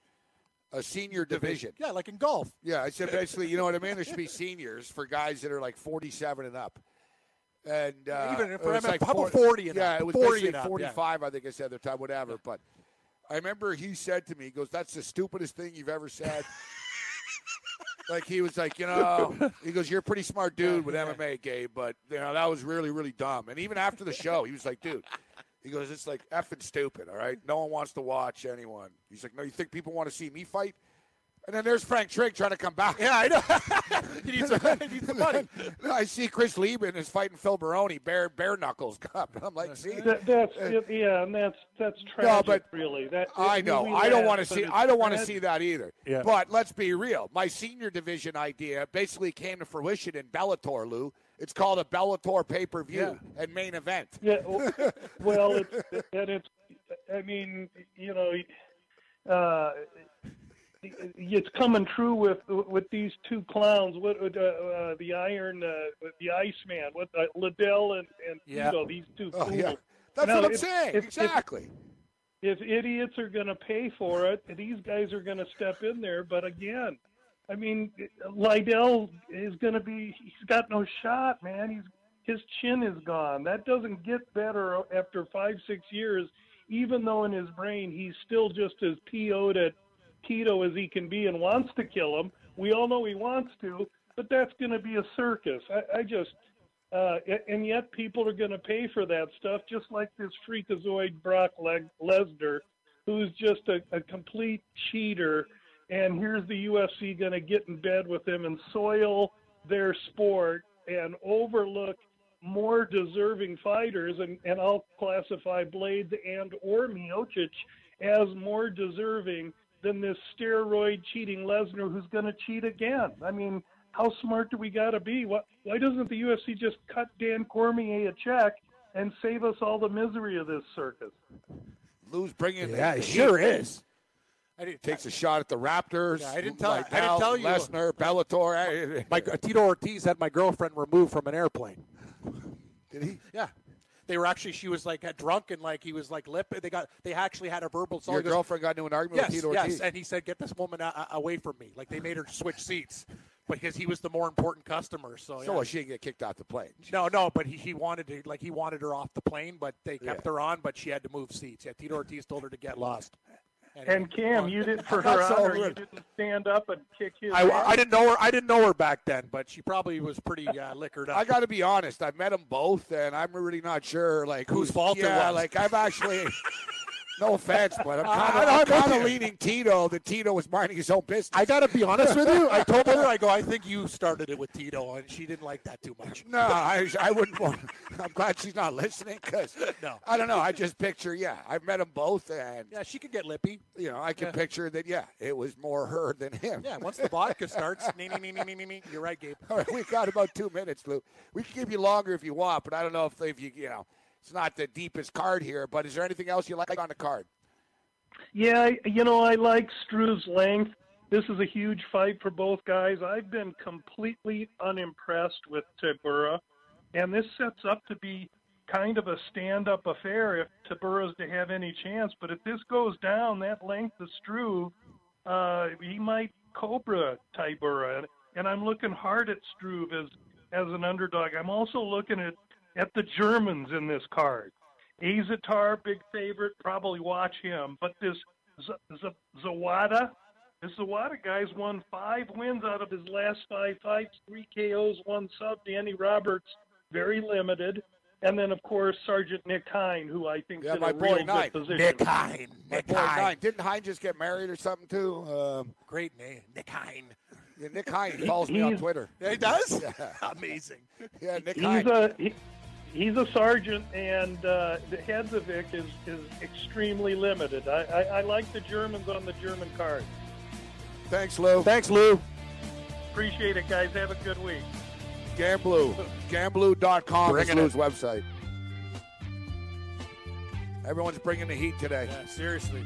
a senior division. Yeah, like in golf. Yeah, I said basically, you know what I mean? There should be seniors for guys that are like 47 and up. And uh, Even for like how 40 40 and yeah, up? it was 40 basically and up, yeah. 45, I think I said at the time, whatever. But I remember he said to me, he goes, "That's the stupidest thing you've ever said." like he was like, you know, he goes, "You're a pretty smart dude with MMA, Gabe, but you know that was really, really dumb." And even after the show, he was like, "Dude." He goes, it's like effing stupid, all right? No one wants to watch anyone. He's like, no, you think people want to see me fight? And then there's Frank Trigg trying to come back. Yeah, I know. he, needs some, he needs some money. I see Chris Leben is fighting Phil Baroni, bare bare knuckles cup. I'm like, see, That, that's uh, yeah, and that's that's tragic, No, but really. That I know. I don't want to see. I don't want to see that either. Yeah. But let's be real. My senior division idea basically came to fruition in Bellator, Lou. It's called a Bellator pay per view and main event. Yeah, well, it's and it's. I mean, you know, uh, it's coming true with with these two clowns. What uh, uh, the Iron, uh, the Iceman, what uh, Liddell and and Yeah. Tito, these two. fools. yeah. That's Now, what I'm if- saying. if- if- exactly. if idiots are going to pay for it, these guys are going to step in there. But again, I mean, Liddell is going to be—he's got no shot, man. He's his chin is gone. That doesn't get better after five, six years. Even though in his brain he's still just as PO'd at Tito as he can be and wants to kill him. We all know he wants to, but that's going to be a circus. I, I just, uh, and yet people are going to pay for that stuff, just like this freakazoid Brock Le- Lesnar, who's just a, a complete cheater. And here's the UFC going to get in bed with them and soil their sport and overlook more deserving fighters. And, and I'll classify Blaydes and or Miocic as more deserving than this steroid cheating Lesnar who's going to cheat again. I mean, how smart do we got to be? Why, why doesn't the UFC just cut Dan Cormier a check and save us all the misery of this circus? Lou's bringing. Yeah, the it sure heat. is. I didn't, Takes a shot at the Raptors. Yeah, I didn't tell- you. I didn't tell you. Lesnar, Bellator. my eh, eh. Tito Ortiz had my girlfriend removed from an airplane. Did he? Yeah. They were actually. She was like drunk and like he was like lip. They got. They actually had a verbal. assault. Your girlfriend got into an argument Yes, with Tito yes, and he said, "Get this woman a- away from me." Like they made her switch seats because he was the more important customer. So, so yeah. what, she didn't get kicked off the plane. No, no, but he, he wanted to like he wanted her off the plane, but they kept Yeah. her on, but she had to move seats. Yeah, Tito Ortiz told her to get lost. And Cam, you did for her so honor. You didn't stand up and kick his. I. I didn't know her. I didn't know her back then, but she probably was pretty uh, liquored up. I got to be honest. I've met them both, and I'm really not sure like Whose fault it was. like I've actually. No offense, but I'm kind of I'm kind of leaning Tito that Tito was minding his own business. I got to be honest with you. I told her, I go, I think you started it with Tito, and she didn't like that too much. No, I, I wouldn't want. I'm glad she's not listening because No. I don't know. I just picture, yeah, I've met them both, and Yeah, she could get lippy. you know, I can Yeah. picture that. Yeah, it was more her than him. Yeah, once the vodka starts, me, me, me, me, me, me, me. You're right, Gabe. All right, we got about two minutes, Lou. We can give you longer if you want, but I don't know if, if you, you know, it's not the deepest card here. But is there anything else you like on the card? Yeah, you know, I like Struve's length. This is a huge fight for both guys. I've been completely unimpressed with Tybura, and this sets up to be kind of a stand-up affair if Tybura's to have any chance. But if this goes down, that length of Struve, uh, he might cobra Tybura, and, and I'm looking hard at Struve as as an underdog. I'm also looking at at the Germans in this card. Azaitar, big favorite, probably watch him. But this Z- Z- Zawada, this Zawada guy's won five wins out of his last five fights, three KOs, one sub. Danny Roberts, very limited. And then, of course, Sergeant Nick Hein, who I think Yeah, in my a boy real good position. Nick Hein. My Nick boy Hein. Nine. Didn't Hein just get married or something too? Um, Great name. Nick Hein. yeah, Nick Hein follows me on Twitter. Yeah, he does? Yeah. Amazing. Yeah, Nick He's Hein. a he, he's a sergeant, and uh, the Hadzovic is is extremely limited. I, I, I like the Germans on the German card. Thanks, Lou. Thanks, Lou. Appreciate it, guys. Have a good week. Gamblou. Gamblou.com is Lou's website. Everyone's bringing the heat today. Yeah, seriously.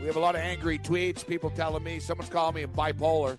We have a lot of angry tweets, people telling me, someone's calling me bipolar.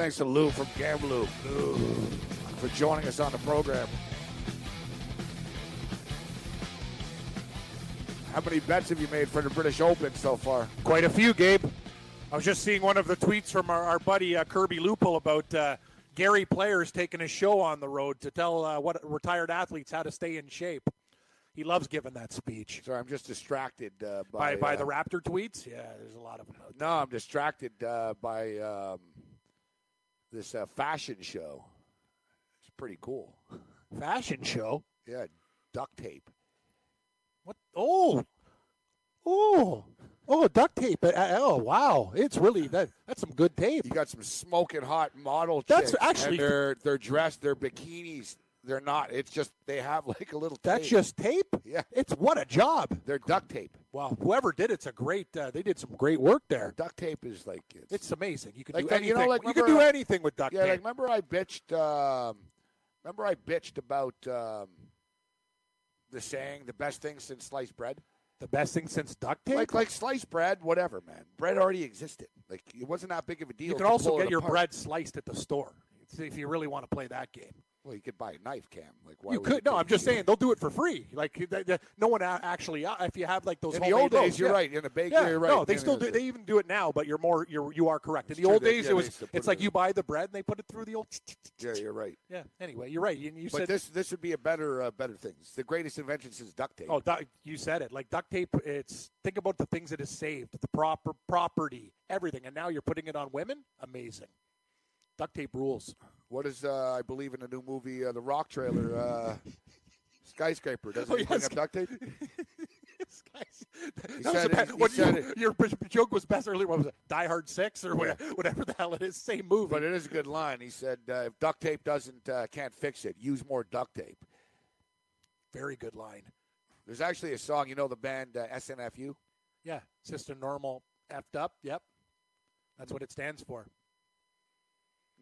Thanks to Lou from Gamblou for joining us on the program. How many bets have you made for the British Open so far? Quite a few, Gabe. I was just seeing one of the tweets from our, our buddy uh, Kirby Lupul about uh, Gary Player's taking a show on the road to tell uh, what retired athletes how to stay in shape. He loves giving that speech. Sorry, I'm just distracted uh, By by by uh, the Raptor tweets, yeah, there's a lot of them. No, I'm distracted uh, by um, this uh, fashion show. It's pretty cool. Fashion show. Yeah, duct tape. What? Oh, oh, oh, duct tape. Uh, oh, wow, it's really that. That's some good tape. You got some smoking hot model That's actually- and they're they're dressed, they're bikinis. They're not. It's just they have like a little. That's tape. just tape. Yeah. It's what a job. They're duct tape. Wow, whoever did it's a great. Uh, they did some great work there. Duct tape is like it's, It's amazing. You can Like do that, anything. you know, like, you can do anything with duct tape. yeah. Like remember I bitched. Um, remember I bitched about um, the saying the best thing since sliced bread. the best thing since duct tape. Like like sliced bread, whatever, man. Bread already existed. Like it wasn't that big of a deal. you can also get your apart. bread sliced at the store. See if you really want to play that game. Well, you could buy a knife, Cam. Like why you could. No, I'm just saying they'll do it for free. Like no one actually. uh, If you have like those In the old days, you're yeah. right. In the bakery, Yeah, you're right. no, they still do. They even do it now, but you're more. You're you are correct. In the true, old they- days, yeah, it was. used to put It's like you buy the bread and they put it through the old. Yeah, you're right. Yeah. Anyway, you're right. You But said. this this would be a better uh, better thing. It's the greatest invention since duct tape. Oh, you said it. Like duct tape. It's think about the things it has saved, the proper property, everything, and now you're putting it on women. Amazing. Duct tape rules. What is uh, I believe in the new movie, uh, the Rock trailer, uh, skyscraper? Doesn't Oh, he bring up duct tape? He said a it- ba- he what said you- it. your joke was best earlier. What was it? Die Hard Six or whatever, whatever the hell it is. Same movie. But it is a good line. He said, uh, "If duct tape doesn't uh, can't fix it, use more duct tape." Very good line. There's actually a song. You know the band uh, SNFU? Yeah, System Normal effed up. Yep, that's what it stands for.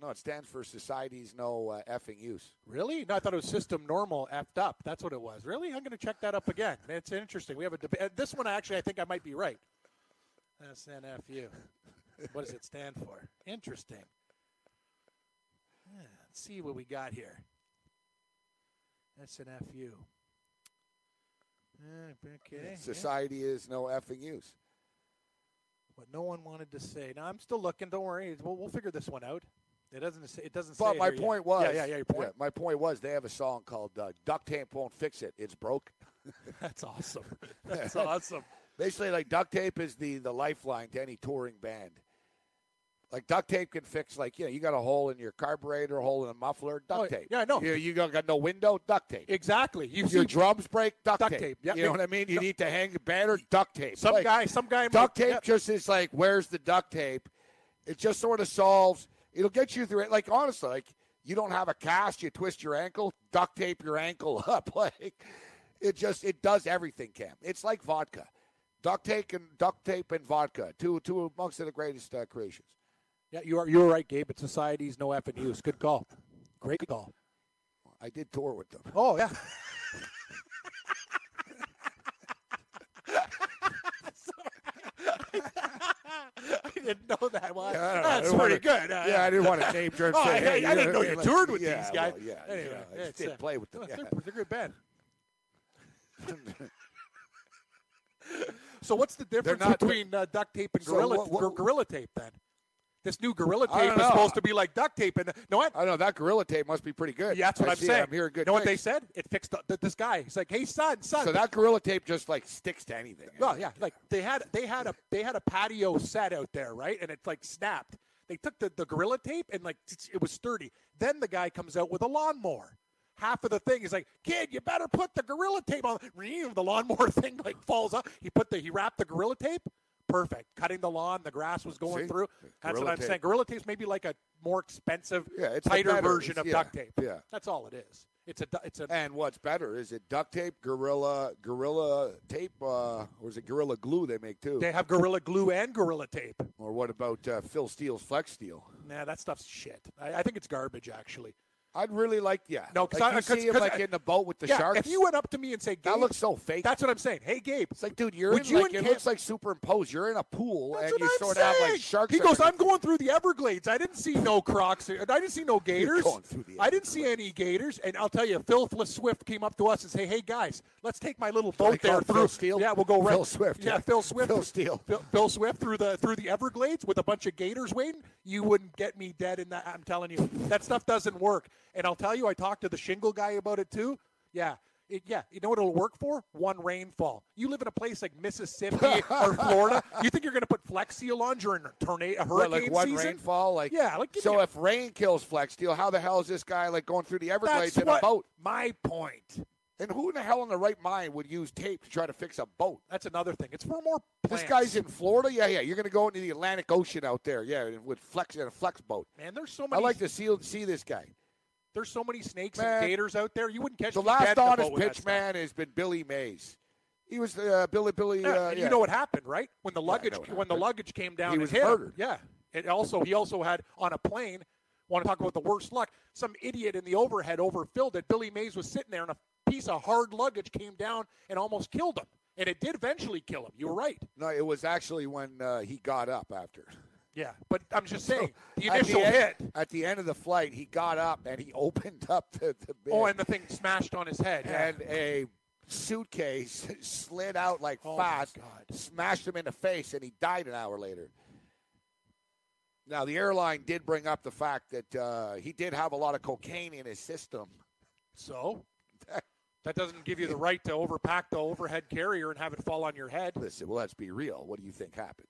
No, it stands for Society's No uh, Effing Use. Really? No, I thought it was System Normal effed up. That's what it was. Really? I'm going to check that up again. It's interesting. We have a debate. This one actually, I think I might be right. SNFU. what does it stand for? Interesting. Yeah, let's see what we got here. SNFU. Uh, Okay. Society is no effing use. What no one wanted to say. Now I'm still looking. Don't worry. We'll, we'll figure this one out. It doesn't. Say, it doesn't say. But my here yet. point was, Yeah, yeah, yeah. Your point. my point was, they have a song called uh, "Duct Tape Won't Fix It. It's Broke." That's awesome. That's awesome. Basically, like duct tape is the the lifeline to any touring band. Like duct tape can fix, like you know, you got a hole in your carburetor, a hole in a muffler, duct Oh, tape. yeah, I know. You, you got, no window, duct tape. Exactly. You Your drums break, duct, Duct tape. tape, yeah. You know what I mean? You need to hang banner, duct tape. some Like, guy. Some guy. duct might- tape yeah. just is like, where's the duct tape? It just sort of solves. It'll get you through it. Like honestly, like you don't have a cast, you twist your ankle, duct tape your ankle up. Like it just it does everything. Cam, it's like vodka, duct tape and duct tape and vodka, two two amongst the greatest uh, creations. Yeah, you are. You're right, Gabe. But society's no effing use. Good call. Great call. I did tour with them. Oh yeah. I didn't know that one. Yeah, know. That's pretty wanna- good. Uh, yeah, I didn't want to name drop. Oh, say, I- I didn't know you mean? toured with yeah, these guys. well, yeah, Anyway, yeah, I did uh, play with them. Well. They're, they're a good band. so what's the difference between uh, duct tape and So gorilla what- what- gorilla tape then? This new gorilla tape is supposed to be like duct tape, and no, what? I know that gorilla tape must be pretty good. Yeah, that's what I I'm see- saying. I'm hearing good. You know what they said? It fixed the, this guy. He's like, "Hey, son, son." So that gorilla tape just like sticks to anything. Well, yeah, like they had they had a they had a patio set out there, right? And it like snapped. They took the, the gorilla tape and like it was sturdy. Then the guy comes out with a lawnmower. Half of the thing is like, kid, you better put the gorilla tape on. The lawnmower thing like falls off. He put the he wrapped the gorilla tape. Perfect. Cutting the lawn, the grass was going See? through. That's Gorilla what I'm tape. saying. Gorilla tape's maybe like a more expensive, Yeah, it's tighter version It's- of yeah, duct tape. yeah. That's all it is. It's a it's a And what's better is it duct tape, gorilla, gorilla tape, uh, or is it gorilla glue they make too? they have gorilla glue and gorilla tape. Or what about uh, Phil Steele's Flex Steel? Nah, that stuff's shit. I, I think it's garbage actually. I'd really like, yeah. No, 'cause like I- you uh, 'cause- see him 'cause like I- in the boat with the yeah, sharks. If you went up to me and say, Gabe, that looks so fake. That's what I'm saying. Hey, Gabe. It's like, dude, you're would in, you like, it Cam- looks like superimposed. You're in a pool That's and you I'm sort of have like saying. sharks. He goes, I'm going through the Everglades. I didn't see no Crocs. I didn't see no Gators. going through the I didn't see any Gators. And I'll tell you, Phil Swift came up to us and say, "Hey guys, let's take my little boat there Phil through." Steele? Yeah, we'll go right. Phil Swift, Yeah. Phil Swift. Phil Steele. Phil, Phil Swift through the through the Everglades with a bunch of Gators waiting. You wouldn't get me dead in that. I'm telling you, that stuff doesn't work. And I'll tell you, I talked to the shingle guy about it too. Yeah. It, yeah, you know what it'll work for? One rainfall. You live in a place like Mississippi or Florida. You think you're going to put Flex Seal on during a tornado, a What, hurricane like one season? rainfall, like Yeah, like, so. a- if rain kills Flex Seal, how the hell is this guy like going through the Everglades That's in what a boat? my point. And who in the hell in the right mind would use tape to try to fix a boat? That's another thing. It's for more. This guy's in Florida. Yeah, yeah. You're going to go into the Atlantic Ocean out there. Yeah, with Flex in a Flex boat. man. There's so many. I like to see see this guy. There's so many snakes Man. and gators out there. You wouldn't catch The last honest pitch man has been Billy Mays. He was uh, Billy Billy. Yeah, uh, yeah. you know what happened, right? When the luggage what when the luggage came down, He was hit murdered. Yeah, and also he also had on a plane. Want to talk about the worst luck? Some idiot in the overhead overfilled it. Billy Mays was sitting there, and a piece of hard luggage came down and almost killed him. And it did eventually kill him. You were right. No, it was actually when uh, he got up after. Yeah, but I'm just saying the At initial end, hit. At the end of the flight, he got up and he opened up the, the. Oh, and the thing smashed on his head. yeah. and a suitcase slid out like Oh, fast, God. smashed him in the face, and he died an hour later. Now, the airline did bring up the fact that uh, he did have a lot of cocaine in his system. So that doesn't give you the right to overpack the overhead carrier and have it fall on your head. Listen, well, let's be real. What do you think happened?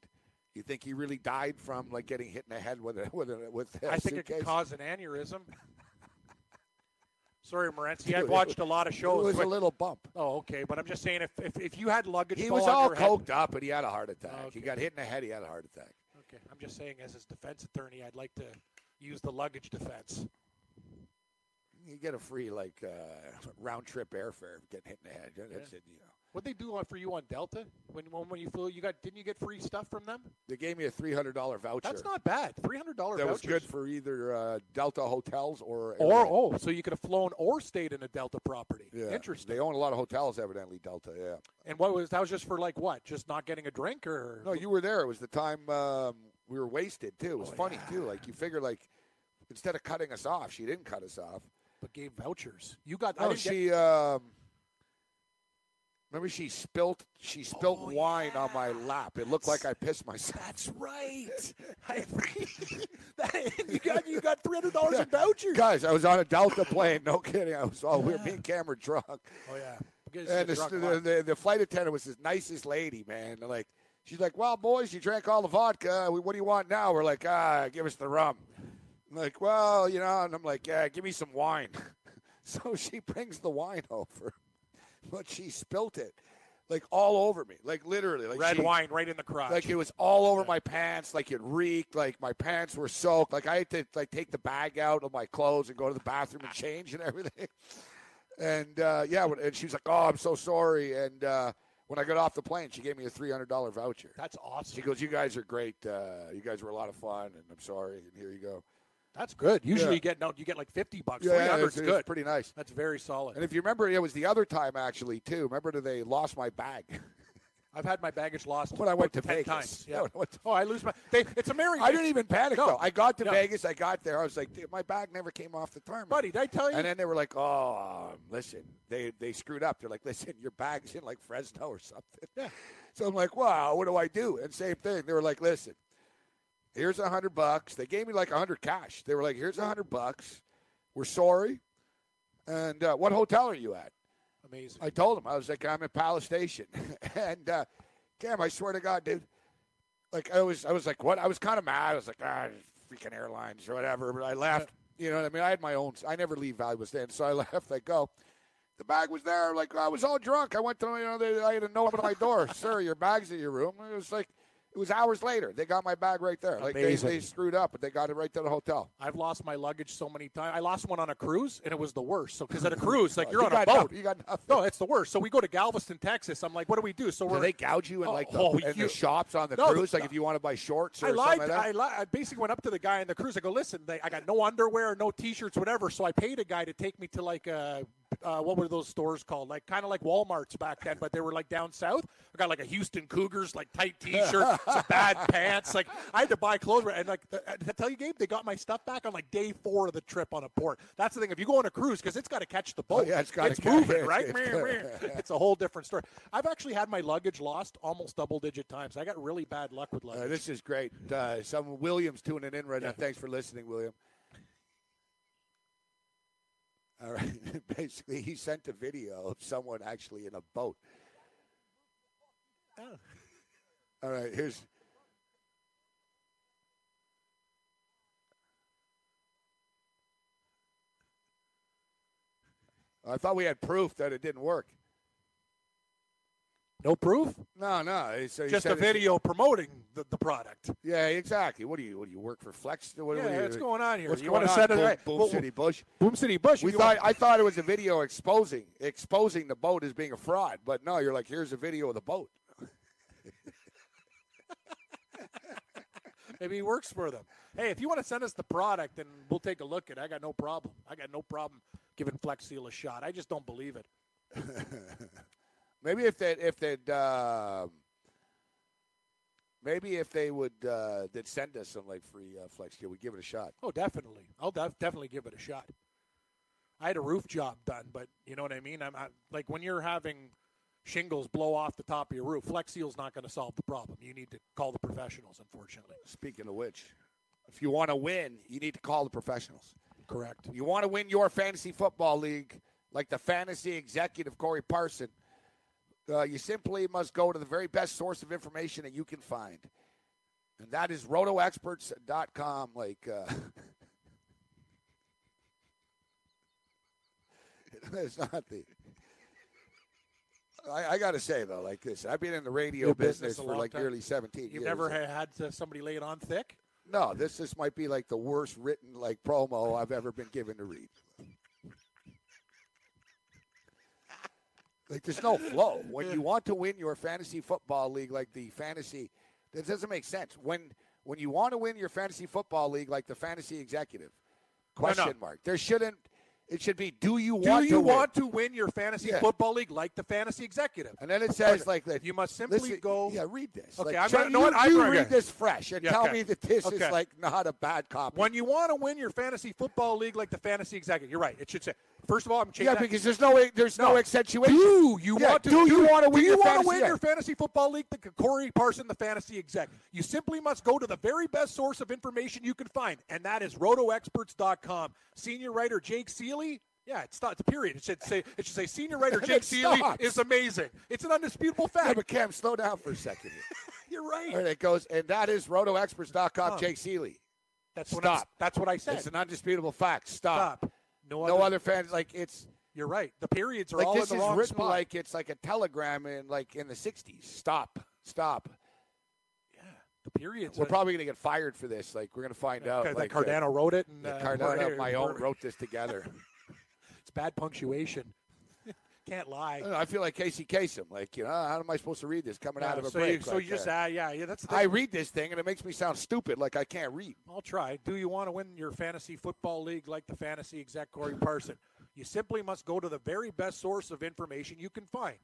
You think he really died from like getting hit in the head with a with a with a I think it could cause an aneurysm. Sorry, Morency. I've watched a lot of shows. It was a little bump. oh, okay. But I'm just saying, if, if, if you had luggage, He was all your head- coked up, and he had a heart attack. Okay. He got hit in the head. He had a heart attack. Okay, I'm just saying, as his defense attorney, I'd like to use the luggage defense. You get a free like uh, round trip airfare getting hit in the head. That's it. You know. What they do for you on Delta when when, when you flew? You got didn't you get free stuff from them? They gave me a three hundred dollar voucher. That's not bad. Three hundred. Voucher. That was good for either uh, Delta hotels or Or airline. oh, so you could have flown or stayed in a Delta property. Yeah. Interesting. They own a lot of hotels, evidently. Delta, yeah. And what was that? Was just for like what? Just not getting a drink or? No, you were there. It was the time um, we were wasted too. It was Oh, funny yeah. too. Like you figure, like instead of cutting us off, she didn't cut us off. but gave vouchers. You got. No, didn't get- she. Um, remember, she spilt. She spilt Oh, wine on my lap. It looked like I pissed myself. That's right. I, you got you got three hundred dollars in vouchers. Guys, I was on a Delta plane. No kidding. I was all we were being camera drunk. Oh yeah. Because And the, the, the, the flight attendant was the nicest lady, man. Like, she's like, well, boys, you drank all the vodka. What do you want now? We're like, ah, give us the rum. I'm like, well, you know, and I'm like, yeah, give me some wine. so she brings the wine over, but she spilt it, like all over me, like literally, like red she- wine right in the crotch. Like it was all over my pants, like it reeked, like my pants were soaked. Like I had to like take the bag out of my clothes and go to the bathroom and change and everything. And uh, yeah, and she was like, "Oh, I'm so sorry." And uh, when I got off the plane, she gave me a three hundred dollar voucher. That's awesome. She goes, "You guys are great. Uh, you guys were a lot of fun, and I'm sorry. And here you go." That's good. Usually Yeah. you get no, you get like fifty bucks. Yeah, Three yeah, it's, is it's good. pretty nice. That's very solid. And if you remember, it was the other time actually too. Remember that they lost my bag I've had my baggage lost when I went to 10 Vegas. times. Yeah, Yeah. when I went to- Oh, I lose my. They, it's a merry. I didn't even panic No. though. I got to No. Vegas. I got there. I was like, my bag never came off the tarmac. buddy. Did I tell you? And then they were like, "Oh, um, listen, they they screwed up. They're like, listen, your bag's in like Fresno or something." Yeah. So I'm like, "Wow, what do I do?" And same thing. They were like, "Listen, here's a hundred bucks." They gave me like a hundred cash. They were like, "Here's a hundred bucks. We're sorry." And uh, what hotel are you at? Amazing. I told him I was like, "I'm at Palace Station," and uh, Cam, I swear to God, dude. Like I was, I was like, what? I was kind of mad. I was like, ah, freaking airlines or whatever. But I left. You know what I mean? I had my own. I never leave valuables then, so I left. I go. The bag was there. Like I was all drunk. I went to you know. They, I had a note on my door. Sir, your bag's at your room. It was like, it It was hours later. They got my bag right there. Like they, Amazing. they screwed up, but they got it right to the hotel. I've lost my luggage so many times. I lost one on a cruise, and it was the worst. So, because at a cruise, like you're You on a boat, no- you got nothing. No, it's the worst. So we go to Galveston, Texas. I'm like, what do we do? So Do we're they gouge you in Oh, like the, oh, in you- the shops on the No, cruise? the- Like if you want to buy shorts or I lied. something like that? I, lied. I basically went up to the guy in the cruise. I go, listen, they, I got no underwear, no t-shirts, whatever. So I paid a guy to take me to like uh, uh, what were those stores called? Like kind of like WalMarts back then, but they were like down south. I got like a Houston Cougars like tight t-shirt, some bad pants. Like I had to buy clothes. And like uh, to tell you, Gabe, they got my stuff back on like day four of the trip on a port. That's the thing. If you go on a cruise, because it's got to catch the boat. Oh, yeah, it's gotta it's moving, right? it's- Meh, meh. it's a whole different story. I've actually had my luggage lost almost double digit times. I got really bad luck with luggage. Uh, this is great. Uh, some Williams tuning in right now. Thanks for listening, William. All right. Basically, he sent a video of someone actually in a boat. Oh. All right. Here's. I thought we had proof that it didn't work. No proof? No, no. he he Just a it's- video promoting the, the product. Yeah, exactly. What do you? What do you work for Flex? What, Yeah, what you, what's going on here? What's You going on? Boom, hey, Boom well, City Bush. Boom City Bush. We thought I thought it was a video exposing exposing the boat as being a fraud, but no, you're like, here's a video of the boat. Maybe he works for them. Hey, if you want to send us the product, then we'll take a look at it. I got no problem. I got no problem giving Flex Seal a shot. I just don't believe it. Maybe if they if they'd uh, maybe if they would uh, they'd send us some like free uh, Flex Seal, we'd give it a shot. Oh, definitely. I'll def- definitely give it a shot. I had a roof job done, but you know what I mean. I'm I, like when you're having shingles blow off the top of your roof. Flex Seal's not going to solve the problem. You need to call the professionals. Unfortunately. Speaking of which, if you want to win, you need to call the professionals. Correct. You want to win your fantasy football league, like the fantasy executive Corey Parson. Uh, you simply must go to the very best source of information that you can find, and that is rotoexperts.com. Like, uh, it's not the. I, I got to say though, like this, I've been in the radio business, business for like time. nearly seventeen You've years. never ha- had uh, somebody lay it on thick. No, this this might be like the worst written like promo I've ever been given to read. Like there's no flow. When you want to win your fantasy football league like the fantasy that doesn't make sense. When when you want to win your fantasy football league like the fantasy executive. No, no. Question mark. There shouldn't it should be do you Do want you to win? want to win your fantasy Yeah. football league like the fantasy executive? And then it says like that you must simply listen, go. Yeah, read this. Okay, Like, I'm gonna know you, what I'm you read this fresh and Yeah, tell okay. me that this is like not a bad copy. When you want to win your fantasy football league like the fantasy executive, you're right. It should say first of all, I'm changing. Yeah, that- because there's no there's no, accentuation. Do you Yeah, want to? do you want to win Do you your want to fantasy? win Yeah. your fantasy football league? The Corey Parson, the fantasy exec. You simply must go to the very best source of information you can find, and that is RotoExperts.com. Senior writer Jake Ciely. Yeah, it's not. It's a period. It should say. It should say. Senior writer Jake Ciely is amazing. It's an undisputable Yeah, fact. but Cam, slow down for a second. You're right. Right, it goes, and that is rotoexperts.com, Huh. Oh. Jake Ciely. That's what. Stop. That's what I said. It's an undisputable fact. Stop. Stop. No No other- other fans like it's You're right. The periods are like all this in the is wrong written spot. like it's like a telegram in like in the '60s. Stop. Stop. Yeah, the periods. We're are- probably gonna get fired for this. Like we're gonna find out. Like like Cardano wrote it, and uh, uh, Cardano, my own, wrote this together. It's bad punctuation. Can't lie. I, don't know, I feel like Casey Kasem. Like you know, how am I supposed to read this coming out of a so break? You, so like you just ah yeah yeah that's I read this thing and it makes me sound stupid, like I can't read. I'll try. Do you want to win your fantasy football league like the fantasy exec Corey Parson? You simply must go to the very best source of information you can find,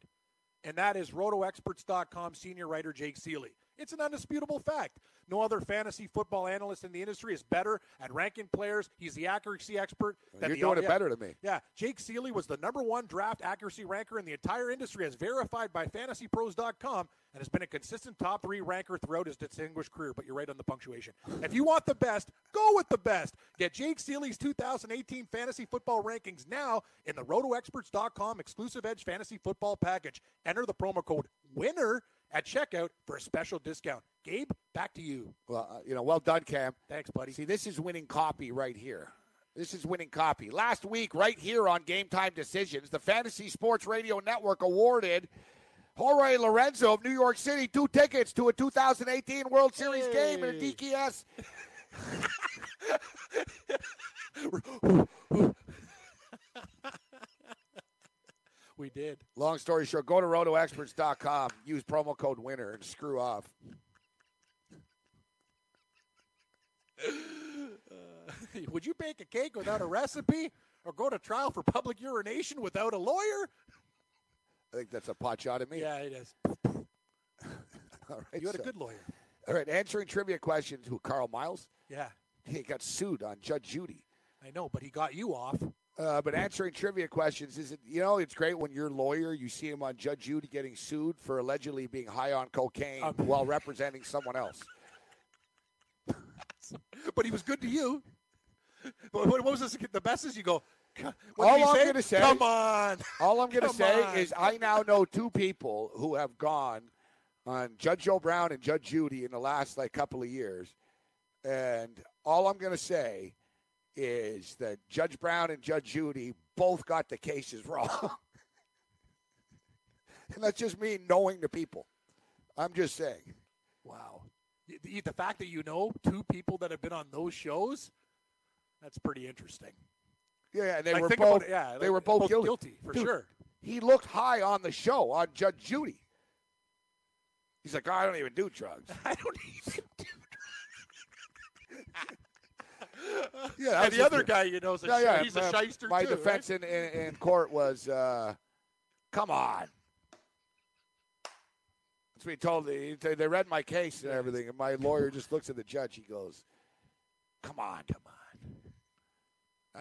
and that is RotoExperts.com senior writer Jake Ciely. It's an undisputable fact. No other fantasy football analyst in the industry is better at ranking players. He's the accuracy expert. You're the- doing it better than me. Yeah, Jake Ciely was the number one draft accuracy ranker in the entire industry, as verified by FantasyPros.com, and has been a consistent top three ranker throughout his distinguished career. But you're right on the punctuation. If you want the best, go with the best. Get Jake Ciely's 2018 fantasy football rankings now in the RotoExperts.com exclusive Edge fantasy football package. Enter the promo code WINNER at checkout for a special discount. Gabe, back to you. Well, uh, you know, well done, Cam. Thanks, buddy. See, this is winning copy right here. This is winning copy. Last week, right here on Game Time Decisions, the Fantasy Sports Radio Network awarded Jorge Lorenzo of New York City, two tickets to a 2018 World Series game in a DKS. we did. Long story short, go to rotoexperts.com, use promo code winner, and screw off. Would you bake a cake without a recipe, or go to trial for public urination without a lawyer? I think that's a pot shot at me. Yeah, it is. All right, You had a good lawyer. All right, answering trivia questions. Who? Carl Miles. Yeah, He got sued on Judge Judy. I know, but he got you off. Uh, but answering trivia questions is it? You know, it's great when your lawyer you see him on Judge Judy getting sued for allegedly being high on cocaine Um, while representing someone else. But he was good to you. But what, what was this? The best is you go. What All I'm say? gonna say- Come on. All I'm going to say on. is I now know two people who have gone on Judge Joe Brown and Judge Judy in the last like couple of years, and all I'm going to say is that Judge Brown and Judge Judy both got the cases wrong, and that's just me knowing the people. I'm just saying. Wow. The, the fact that you know two people that have been on those shows, that's pretty interesting. Yeah, and they Like, were both. it, yeah, they like, were both, both guilty. guilty, for Dude, sure. He looked high on the show on Judge Judy. He's like, I don't even do drugs. I don't even do Yeah, and the other the- guy, you know, is a, Yeah, yeah. he's a uh, shyster My too, defense right? in, in, in court was, uh, come on. That's what he told me. They, they read my case and everything, and my lawyer just looks at the judge. He goes, come on, come on.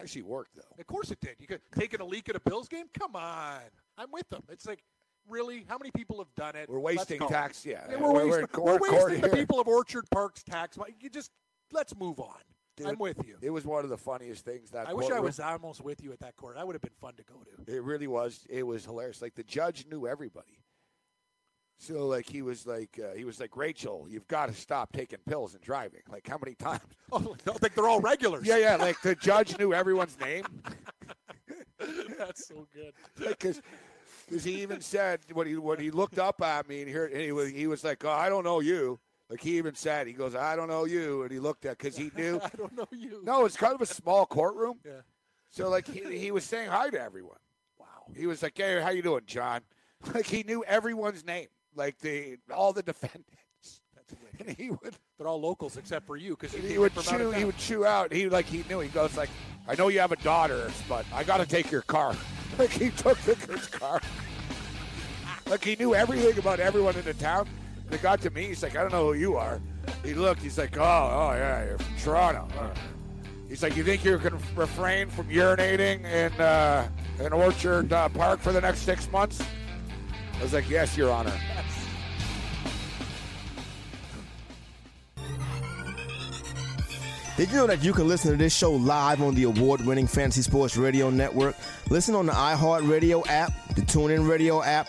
Actually worked, though. Of course it did. You could taking a leak at a Bills game. Come on, I'm with them. It's like, really, how many people have done it? We're wasting tax. Yeah, Yeah, we're, we're, we're wasting, we're court wasting the people of Orchard Park's tax money. You just let's move on. Dude, I'm with you. It was one of the funniest things that I wish I was almost with you at that court. That would have been fun to go to. It really was. It was hilarious. Like the judge knew everybody. So like he was like uh, he was like Rachel, you've got to stop taking pills and driving. Like how many times? Oh, I think they're all regulars. Yeah, yeah. Like the judge knew everyone's name. That's so good. because he even said when he when he looked up at me and here and he was he was like, oh, I don't know you. Like he even said, he goes, I don't know you, and he looked at because he knew. I don't know you. No, it's kind of a small courtroom. Yeah. So like he, he was saying hi to everyone. Wow. He was like, Hey, how you doing, John? Like he knew everyone's name, like the all the defendants. That's And he would They're all locals except for you because he would from out of chew he would chew out. He like he knew. He goes like, I know you have a daughter, but I got to take your car. Like he took the kid's car. Like he knew everything about everyone in the town. It got to me. He's like, I don't know who you are. He looked. He's like, Oh, oh yeah, you're from Toronto. He's like, you think you can refrain from urinating in uh, Orchard uh, Park for the next six months? I was like, Yes, Your Honor. Did you know that you can listen to this show live on the award winning Fantasy Sports Radio Network? Listen on the iHeartRadio app, the TuneIn Radio app,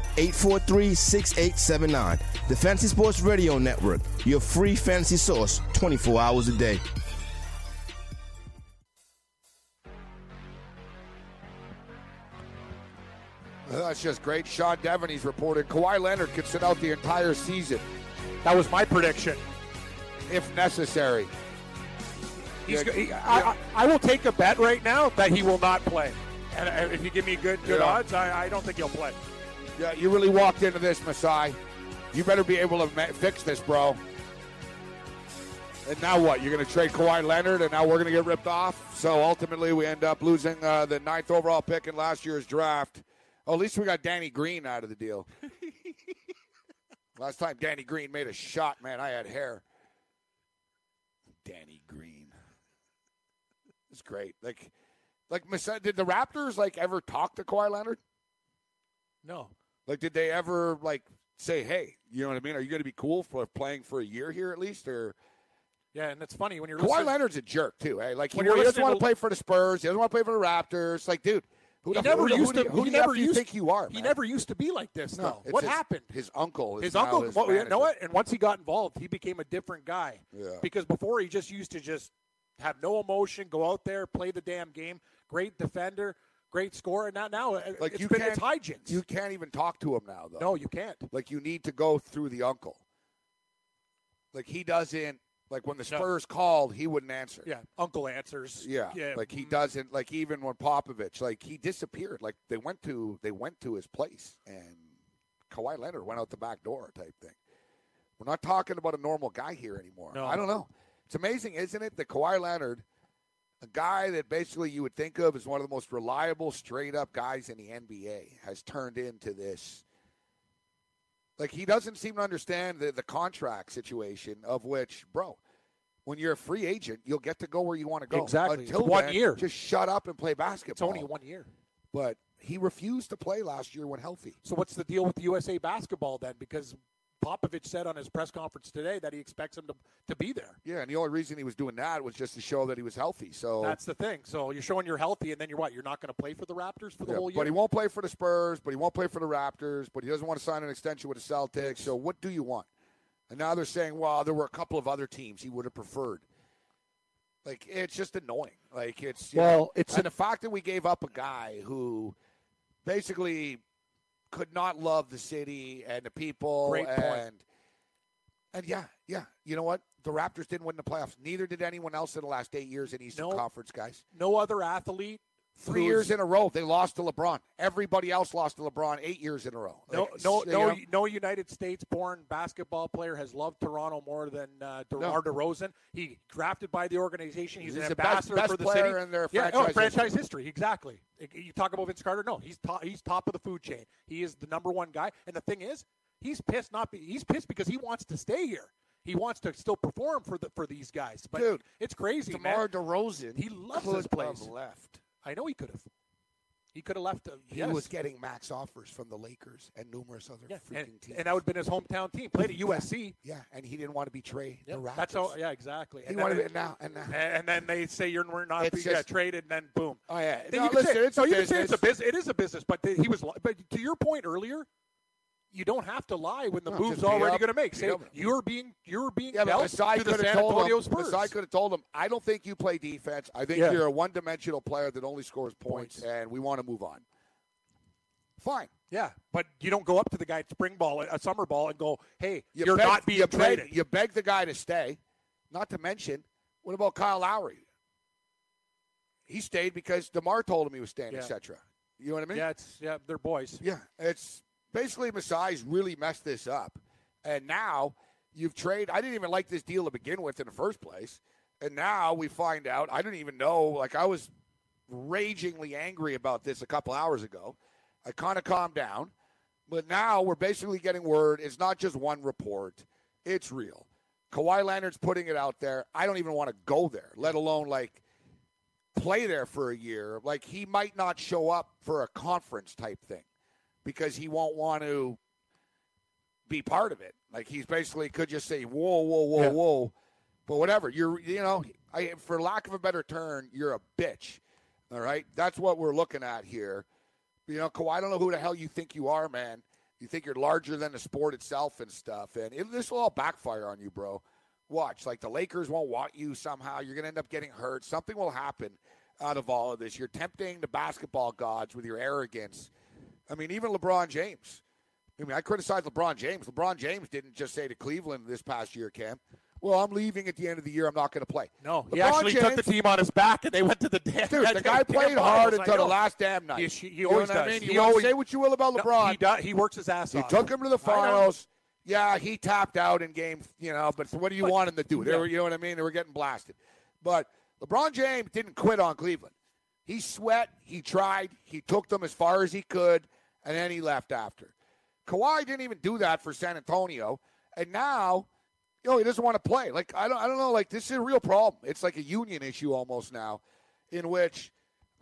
843 6879. The Fantasy Sports Radio Network, your free fantasy source 24 hours a day. That's just great. Sean Deveney's reported Kawhi Leonard could sit out the entire season That was my prediction. if necessary. He's, Yeah, go- he, yeah. I, I, I will take a bet right now that he will not play. And uh, if you give me good good Yeah. odds, I, I don't think he'll play. Yeah, you really walked into this, Masai. You better be able to ma- fix this, bro. And now what? You're going to trade Kawhi Leonard, and now we're going to get ripped off. So ultimately, we end up losing uh, the ninth overall pick in last year's draft. Oh, at least we got Danny Green out of the deal. Last time Danny Green made a shot, man, I had hair. Danny Green. It's great. Like, like did the Raptors like ever talk to Kawhi Leonard? No. Like, did they ever like say, hey, you know what I mean? Are you going to be cool for playing for a year here at least, or? Yeah, and it's funny when you're Kawhi Leonard's a jerk too. Hey, like he, he doesn't want to play for the Spurs. He doesn't want to play for the Raptors. Like, dude, who, He never who, used who, to. who he never do you think you are? He never used to be like this, No, though. What his- happened? His uncle. Is His uncle. his well, you know what? And once he got involved, he became a different guy. Yeah. Because before he just used to just have no emotion, go out there, play the damn game. Great defender, great scorer. And now, now uh, Like you been can't, it's hijinks. You can't even talk to him now, though. no, you can't. Like you need to go through the uncle. Like he doesn't. Like when the No. Spurs called, he wouldn't answer. Yeah, uncle answers. Yeah, yeah. like he doesn't. Like even when Popovich, like he disappeared. Like they went to they went to his place, and Kawhi Leonard went out the back door, type thing. We're not talking about a normal guy here anymore. No. I don't know. It's amazing, isn't it, that Kawhi Leonard, a guy that basically you would think of as one of the most reliable, straight up guys in the NBA, has turned into this. Like he doesn't seem to understand the, the contract situation of which, bro, when you're a free agent, you'll get to go where you want to go. Exactly. Until One year. just shut up and play basketball. It's only one year. But he refused to play last year when healthy. So what's the deal with the USA basketball then? Because Popovich said on his press conference today that he expects him to, to be there. Yeah, and the only reason he was doing that was just to show that he was healthy. So That's the thing. So you're showing you're healthy, and then you're what? You're not going to play for the Raptors for the Yeah, whole year. But he won't play for the Spurs, but he won't play for the Raptors, but he doesn't want to sign an extension with the Celtics. So what do you want? And now they're saying, well, there were a couple of other teams he would have preferred. Like it's just annoying. Like it's you Well, know, it's and the fact that we gave up a guy who basically could not love the city and the people Great and and yeah, yeah. You know what? The Raptors didn't win the playoffs. Neither did anyone else in the last eight years in Eastern No. Conference, guys. no other athlete. Three years in a row, they lost to LeBron. Everybody else lost to LeBron eight years in a row. No, Like, no, no, know? no. United States-born basketball player has loved Toronto more than uh, DeMar DeRozan. He drafted by the organization. He's, He's an the best- ambassador best for the player city. in their yeah, franchise oh, franchise history. Exactly. You talk about Vince Carter. No, he's top. He's top of the food chain. He is the number one guy. And the thing is, he's pissed. Not be, he's pissed because he wants to stay here. He wants to still perform for the for these guys. But Dude, it's crazy, DeMar man. DeRozan He loves this place. left. I know he could have. He could have left. Uh, He yes. was getting max offers from the Lakers and numerous other yeah, freaking and, teams. and that would have been his hometown team. Played at USC. yeah, and he didn't want to betray Yeah, the Raptors. that's all. Yeah, exactly. He And wanted then, it now and now. and then they say you're we're not It's be, yeah, just- traded, and then boom. Oh yeah, Then no, you can listen, say, it's no, a you can say it's a business. It is a business, but th- he was. But to your point earlier, you don't have to lie when the No, move's already going to make. Say you're being you're being Yeah, dealt to the could San have told Antonio him. Spurs. Masai could have told him, "I don't think you play defense. I think Yeah. you're a one-dimensional player that only scores points, Points. and we want to move on." Fine. yeah, but you don't go up to the guy at spring ball, a summer ball, and go, "Hey, You you're beg- not being you beg- traded." you beg the guy to stay. Not to mention, what about Kyle Lowry? He stayed because Demar told him he was staying, Yeah. etc. You know what I mean? yeah, it's yeah, they're boys. Yeah, it's basically Masai's really messed this up, and now you've traded. I didn't even like this deal to begin with in the first place, and now we find out. I didn't even know. Like I was ragingly angry about this a couple hours ago. I kind of calmed down, but now we're basically getting word. It's not just one report; it's real. Kawhi Leonard's putting it out there. I don't even want to go there, let alone like play there for a year. Like he might not show up for a conference type thing because he won't want to be part of it. Like he's basically could just say whoa, whoa, whoa, Yeah. whoa. But whatever, you're you know, I for lack of a better term, you're a bitch. All right, that's what we're looking at here. You know, Kawhi, I don't know who the hell you think you are, man. You think you're larger than the sport itself and stuff, and it, this will all backfire on you, bro. Watch, like the Lakers won't want you somehow. You're gonna end up getting hurt. Something will happen out of all of this. You're tempting the basketball gods with your arrogance. I mean, even LeBron James. I mean, I criticize LeBron James. LeBron James didn't just say to Cleveland this past year, Cam, well, I'm leaving at the end of the year. I'm not going to play. No, he LeBron actually took the team on his back, and they went to the damn. Dude, the guy played hard until the last damn night. He, he You know always what I does. mean? He You always say what you will about No, LeBron. he, does, he works his ass He off. He took him to the finals. Yeah, he tapped out in game, you know, but what do you But- want him to do? They yeah. were, you know what I mean? They were getting blasted. But LeBron James didn't quit on Cleveland. He sweat, he tried, he took them as far as he could, and then he left after. Kawhi didn't even do that for San Antonio, and now, you know, he doesn't want to play. Like I don't, I don't know. Like this is a real problem. It's like a union issue almost now, in which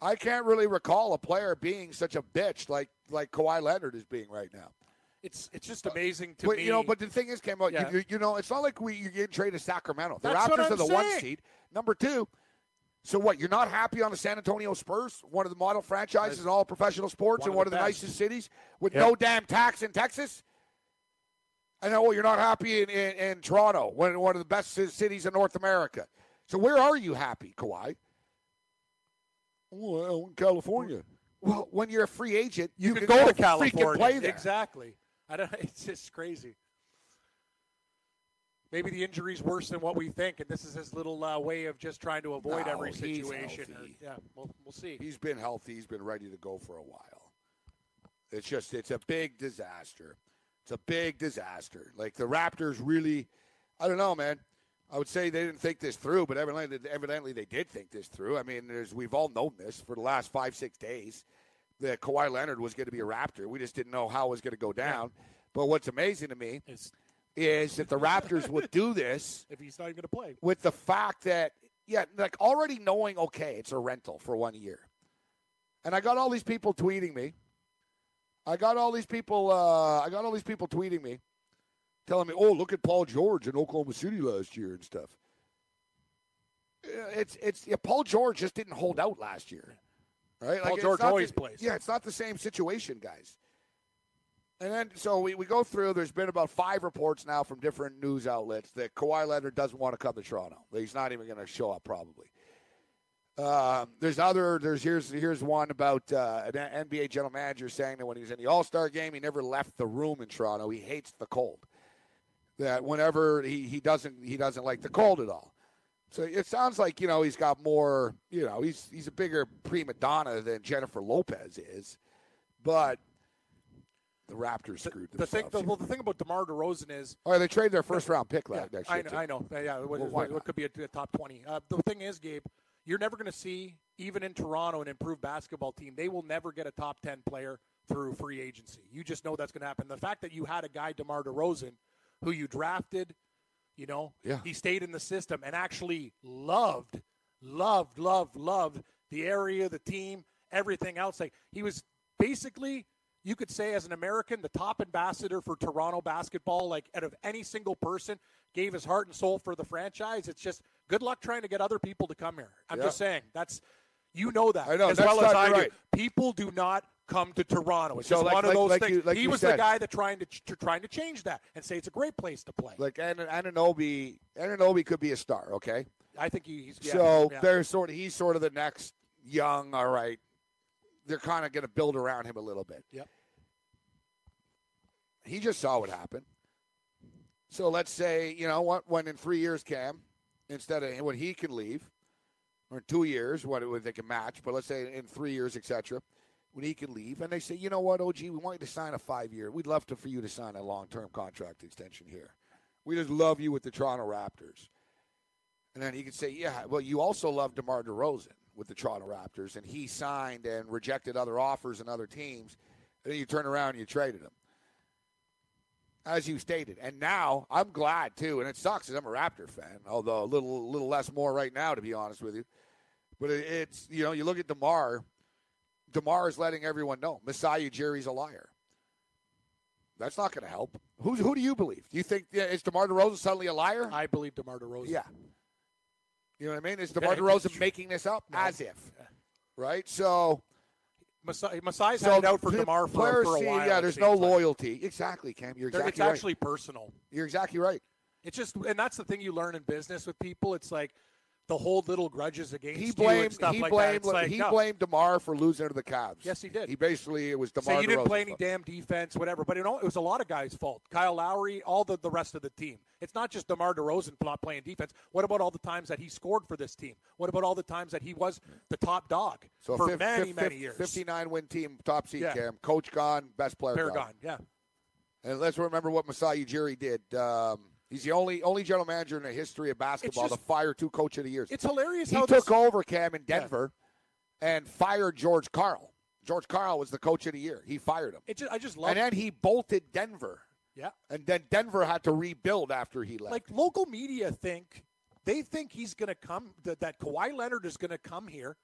I can't really recall a player being such a bitch like like Kawhi Leonard is being right now. It's it's just amazing to but, me. You know, but the thing is, Cam, Yeah. you, you know, it's not like we you get traded to Sacramento. The That's what Raptors I'm are the one saying. seed. Number two. So what? You're not happy on the San Antonio Spurs, one of the model franchises in all professional sports, One and of one the of the best. nicest cities with Yep. no damn tax in Texas. I know well, you're not happy in, in, in Toronto, one one of the best cities in North America. So where are you happy, Kawhi? Well, in California. Well, when you're a free agent, you, you, could can go to California. play there. Exactly. I don't. It's just crazy. Maybe the injury's worse than what we think, and this is his little uh, way of just trying to avoid No, every situation. Or- yeah, we'll, we'll see. He's been healthy. He's been ready to go for a while. It's just, it's a big disaster. It's a big disaster. Like the Raptors really, I don't know, man. I would say they didn't think this through, but evidently, evidently they did think this through. I mean, there's, we've all known this for the last five, six days that Kawhi Leonard was going to be a Raptor. We just didn't know how it was going to go down. But what's amazing to me It's, is that the Raptors would do this if he's not even going to play, with the fact that yeah, like already knowing okay, it's a rental for one year. And I got all these people tweeting me. I got all these people uh I got all these people tweeting me telling me, "Oh, look at Paul George in Oklahoma City last year and stuff." It's it's yeah, Paul George just didn't hold out last year. Right? Paul it's George always the- plays. Yeah, it's not the same situation, guys. And then, so we, we go through. There's been about five reports now from different news outlets that Kawhi Leonard doesn't want to come to Toronto. He's not even going to show up, probably. Um, there's other. There's here's here's one about uh, an NBA general manager saying that when he was in the All Star game, he never left the room in Toronto. He hates the cold. That whenever he, he doesn't he doesn't like the cold at all. So it sounds like you know he's got more. You know he's he's a bigger prima donna than Jennifer Lopez is, but the Raptors screwed the thing, themselves. the, well, the thing about DeMar DeRozan is Oh, they traded their first round pick last next I year. know, too. I know. Yeah, it, was- Well, it could be a, a top twenty. Uh, the thing is, Gabe, you're never going to see even in Toronto an improved basketball team. They will never get a top ten player through free agency. You just know that's going to happen. The fact that you had a guy Demar Derozan, who you drafted, you know, Yeah. he stayed in the system and actually loved, loved, loved, loved the area, the team, everything else. Like he was basically you could say as an American, the top ambassador for Toronto basketball, like out of any single person, gave his heart and soul for the franchise. It's just good luck trying to get other people to come here. I'm Yeah. just saying that's you know that I know, as well as I right. do. People do not come to Toronto. It's So just like- one of those like things. you- like he was said. the guy that trying to ch- trying to change that and say it's a great place to play. Like An- Anunoby, Anunoby could be a star. Okay, I think he- he's yeah, so yeah. they're sort of he's sort of the next young. All right, they're kind of going to build around him a little bit. Yep. He just saw what happened. So let's say you know what when in three years, Cam, instead of when he can leave, or in two years, what they can match, but let's say in three years, etc. When he can leave, and they say, you know what, OG, we want you to sign a five-year. We'd love to for you to sign a long-term contract extension here. We just love you with the Toronto Raptors. And then he could say, yeah, well, you also love DeMar DeRozan with the Toronto Raptors, and he signed and rejected other offers and other teams. And then you turn around and you traded him, as you stated. And now I'm glad too, and it sucks 'cause I'm a Raptor fan, although a little, little less more right now, to be honest with you. But it, it's you know, you look at DeMar. DeMar is letting everyone know Masai Ujiri's a liar. That's not going to help. Who's, who do you believe? Do you think yeah, is DeMar DeRozan suddenly a liar? I believe DeMar DeRozan. Yeah. You know what I mean? Is DeMar Yeah, DeRozan making this up? No. As if. Right? So. Masai, Masai's so it out for DeMar for, for a while. Yeah, there's no like. loyalty. Exactly, Cam. You're exactly it's right. actually personal. You're exactly right. It's just, and that's the thing you learn in business with people. It's like the hold little grudges against He blamed stuff he like blamed that. Like, he no. blamed DeMar for losing to the Cavs. Yes, he did. He basically it was DeMar Say you didn't play any fault. damn defense, whatever. But you know, it was a lot of guys' fault. Kyle Lowry, all the, the rest of the team. It's not just DeMar DeRozan not playing defense. What about all the times that he scored for this team? What about all the times that he was the top dog So for fif- many, fif- many years? 59 win team, top seed, Yeah. Cam. Coach gone, best player gone. gone. Yeah. And let's remember what Masai Ujiri did. Um, he's the only only general manager in the history of basketball just- to fire two coach of the years. It's hilarious He took this, over Cam in Denver and fired George Karl. George Karl was the coach of the year. He fired him. It just, I just love And then he bolted Denver. Yeah. And then Denver had to rebuild after he left. like local media think they think he's going to come that, that Kawhi Leonard is going to come here,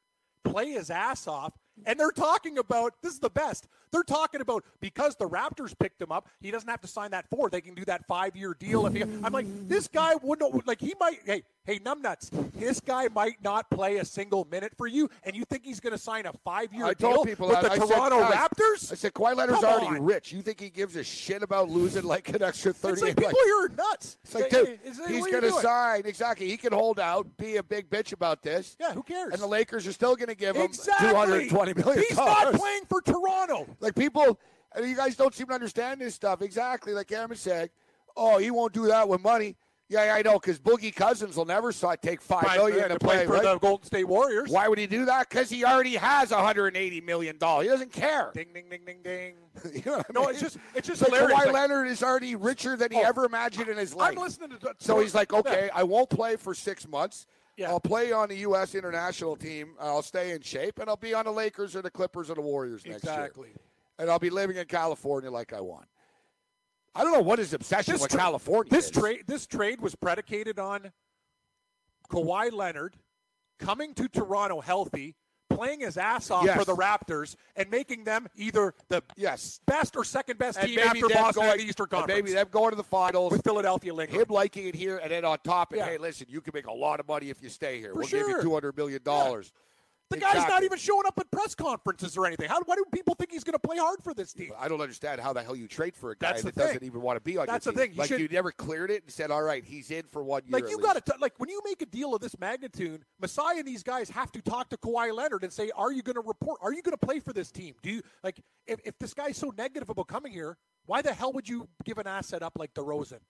play his ass off, And they're talking about this is the best. They're talking about because the Raptors picked him up, he doesn't have to sign that four. They can do that five year deal. If he, I'm like, this guy wouldn't like he might. Hey, hey, numbnuts. This guy might not play a single minute for you, and you think he's going to sign a five year I deal told people with that. the I Toronto said, guys, Raptors? I said Kawhi Leonard's Come already on. rich. You think he gives a shit about losing like an extra It's thirty? like people here are nuts. It's like, dude, he's what are you going to sign. Exactly. He can hold out, be a big bitch about this. Yeah, who cares? And the Lakers are still going to give him Exactly. $220 million. He's not playing for Toronto. Like, people, and you guys don't seem to understand this stuff. Exactly. Like Aaron said, oh, he won't do that with money. Yeah, I know, because Boogie Cousins will never si- take 5 Five million million to to play play, for right? the Golden State Warriors. Why would he do that? Because he already has $180 million. He doesn't care. Ding, ding, ding, ding, ding. You know what I No, it's just it's just like hilarious. Kawhi Like, Leonard is already richer than he Oh. ever imagined in his life. I'm listening to So he's like, okay, Yeah. I won't play for six months. Yeah. I'll play on the U.S. international team. I'll stay in shape, and I'll be on the Lakers or the Clippers or the Warriors next year. exactly. And I'll be living in California like I want. I don't know what his obsession This with tra- California This trade this trade was predicated on Kawhi Leonard coming to Toronto healthy, playing his ass off Yes. for the Raptors, and making them either the yes. best or second best and team after Boston going, in the Eastern Conference. maybe them going to the finals. with Philadelphia lingering. him liking it here, and then on top, and Yeah. hey, listen, you can make a lot of money if you stay here. For we'll give you two hundred million dollars. The guy's not even showing up at press conferences or anything. How why do people think he's going to play hard for this team? I don't understand how the hell you trade for a guy that doesn't even want to be on That's your the team. thing. You like should- you never cleared it and said, "All right, he's in for one year." Like you got to like when you make a deal of this magnitude, Masai and these guys have to talk to Kawhi Leonard and say, "Are you going to report? Are you going to play for this team? Do you like if, if this guy's so negative about coming here? Why the hell would you give an asset up like DeRozan,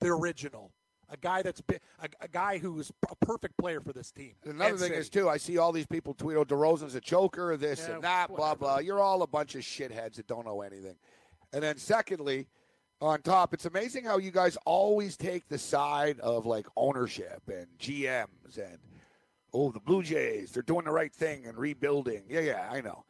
the original, a guy that's been, a, a guy who's a perfect player for this team? Another thing City. is too, I see all these people tweet, "Oh, DeRozan's a choker, this Yeah, and that, blah whatever. blah." You're all a bunch of shitheads that don't know anything. And then secondly, on top, it's amazing how you guys always take the side of like ownership and GMs and oh, the Blue Jays, they're doing the right thing and rebuilding. Yeah, yeah, I know.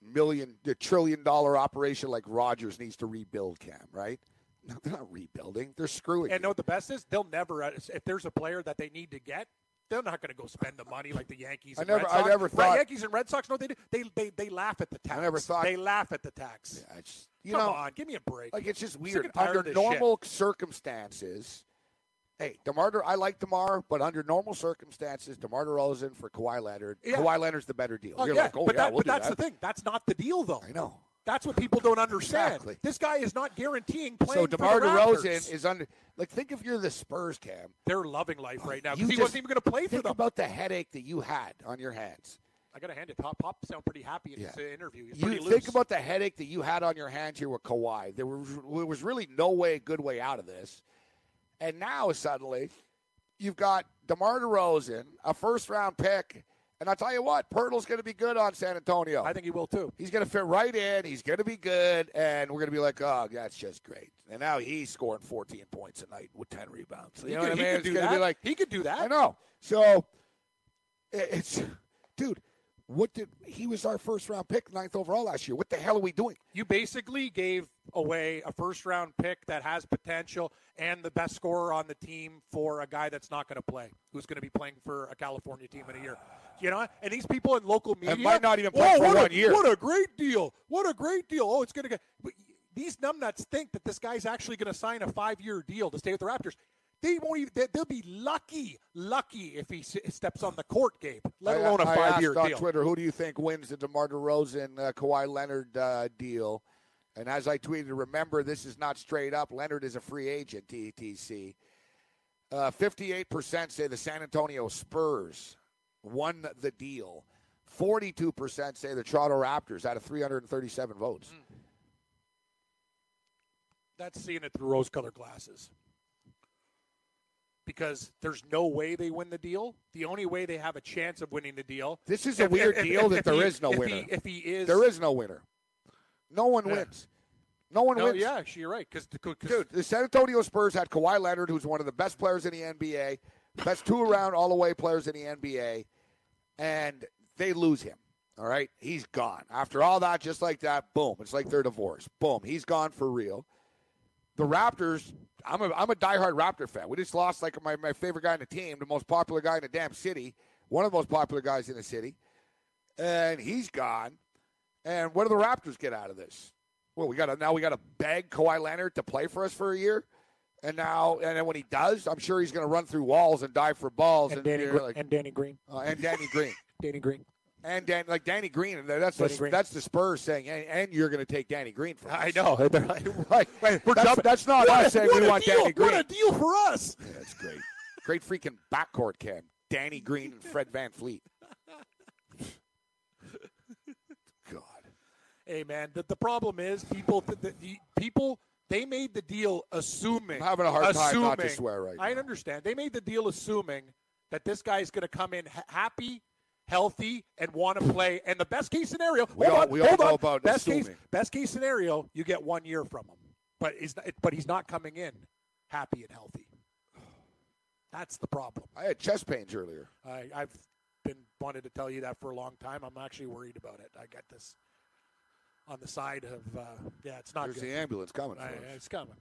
Million, the trillion dollar operation like Rogers needs to rebuild, Cam, right? No, they're not rebuilding. They're screwing. And you. know what the best is? They'll never. uh, If there's a player that they need to get, they're not going to go spend the money like the Yankees. I never- Red I never thought- Yankees and Red Sox. No, they do. They they they laugh at the tax. I never thought- they laugh at the tax. I just- you Come know, on, give me a break. Like it's just weird. Under normal circumstances, hey, Demar, I like Demar, but under normal circumstances, Demar Derozan for Kawhi Leonard, Yeah. Kawhi Leonard's the better deal. Oh, You're yeah, like, oh but yeah, that, we'll but that's that. the thing. That's not the deal, though. I know. That's what people don't understand. Exactly. This guy is not guaranteeing So playing Demar for the family. So DeMar Derozan is under. Like, think if you're the Spurs, Cam. They're loving life right now because he wasn't even going to play for Think them. about the headache that you had on your hands. I got to hand it. Pop Pop sound pretty happy in Yeah. uh, interview. He's You think about the headache that you had on your hands here with Kawhi. There was, there was really no way, good way out of this. And now suddenly, you've got DeMar DeRozan, a first round pick. And I'll tell you what, Poeltl's going to be good on San Antonio. I think he will too. He's going to fit right in. He's going to be good. And we're going to be like, oh, that's just great. And now he's scoring 14 points a night with 10 rebounds. You He know could- what I mean? It's going to be like, He could do that. I know. So it's, dude, what did he was our first round pick, ninth overall last year. What the hell are we doing? You basically gave away a first round pick that has potential and the best scorer on the team for a guy that's not going to play, who's going to be playing for a California team in a year. You know, and these people in local media might not even play "Oh, for what one a, year." What a great deal! What a great deal! Oh, it's going to get. But these numbnuts think that this guy's actually going to sign a five year deal to stay with the Raptors. They won't even. they- They'll be lucky, lucky if he s- steps on the court, Gabe. Let alone a I five asked year on deal. Twitter, who do you think wins the DeMar DeRozan, uh, Kawhi Leonard uh, deal? And as I tweeted, remember this is not straight up. Leonard is a free agent. TTC. Uh, Fifty-eight percent say the San Antonio Spurs won the deal. Forty-two percent say the Toronto Raptors out of three hundred and thirty-seven votes. Hmm. That's seeing it through rose colored glasses. Because there's no way they win the deal. The only way they have a chance of winning the deal. This is a weird deal that there there is no if winner. He, if he is, There is no winner. No one Yeah. wins. No one No, wins. yeah, you're right. Because Dude, the San Antonio Spurs had Kawhi Leonard, who's one of the best players in the NBA, best two around all the way players in the NBA, and they lose him. All right, he's gone. After all that, just like that, boom, it's like they're divorced. Boom, he's gone for real. The Raptors, I'm a I'm a diehard Raptor fan. We just lost like my, my favorite guy in the team, the most popular guy in the damn city, one of the most popular guys in the city, and he's gone. And what do the Raptors get out of this? Well, we got to now we got to beg Kawhi Leonard to play for us for a year, and now and then when he does, I'm sure he's going to run through walls and dive for balls. And Danny, you're like, and Danny Green. uh, and Danny Green. Danny Green. And Dan, like Danny Green, that's Danny the, Green. that's the Spurs saying, and, and you're going to take Danny Green from us. I know. They're like, Like, we're that's, jumping. that's not What us a- saying we want deal, Danny Green. What a deal for us. Yeah, that's great. Great freaking backcourt, Cam. Danny Green and Fred VanVleet. God. Hey man, the, the problem is people. The, the, the people they made the deal assuming. I'm having a hard time not to assuming- swear right I understand. They made the deal assuming that this guy's going to come in ha- happy, healthy, and want to play. And the best case scenario. We hold all- on, we all hold know on. about best case. Best case scenario, you get one year from him, but he's not, but he's not coming in happy and healthy. That's the problem. I had chest pains earlier. I, I've been wanted to tell you that for a long time. I'm actually worried about it. I got this on the side of uh, yeah, it's not There's good. the ambulance coming. I- it's coming.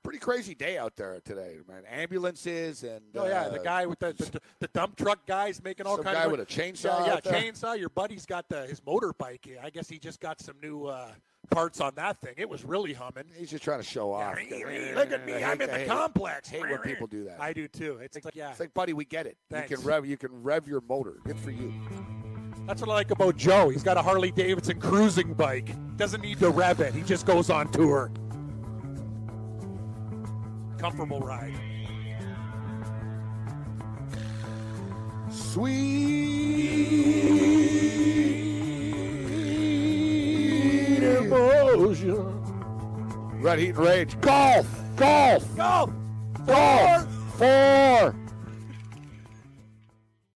It's pretty crazy day out there today, man. Ambulances and Oh yeah, the uh, guy with the, the the dump truck guys making all kinds guy of with a chainsaw Yeah, yeah chainsaw. Your buddy's got the his motorbike. I guess he just got some new uh, parts on that thing. It was really humming. He's just trying to show off. Look at me, I I'm hate- in I the hate- complex. Hate when people do that. I do too. It's like yeah, It's like, buddy, we get it. Thanks. You can rev. You can rev your motor. Good for you. that's what I like about Joe. He's got a Harley Davidson cruising bike. Doesn't need to rev it. He just goes on tour. Comfortable ride. Sweet emotion. Red Heat and Rage. Golf. Golf. Golf. Golf. Four.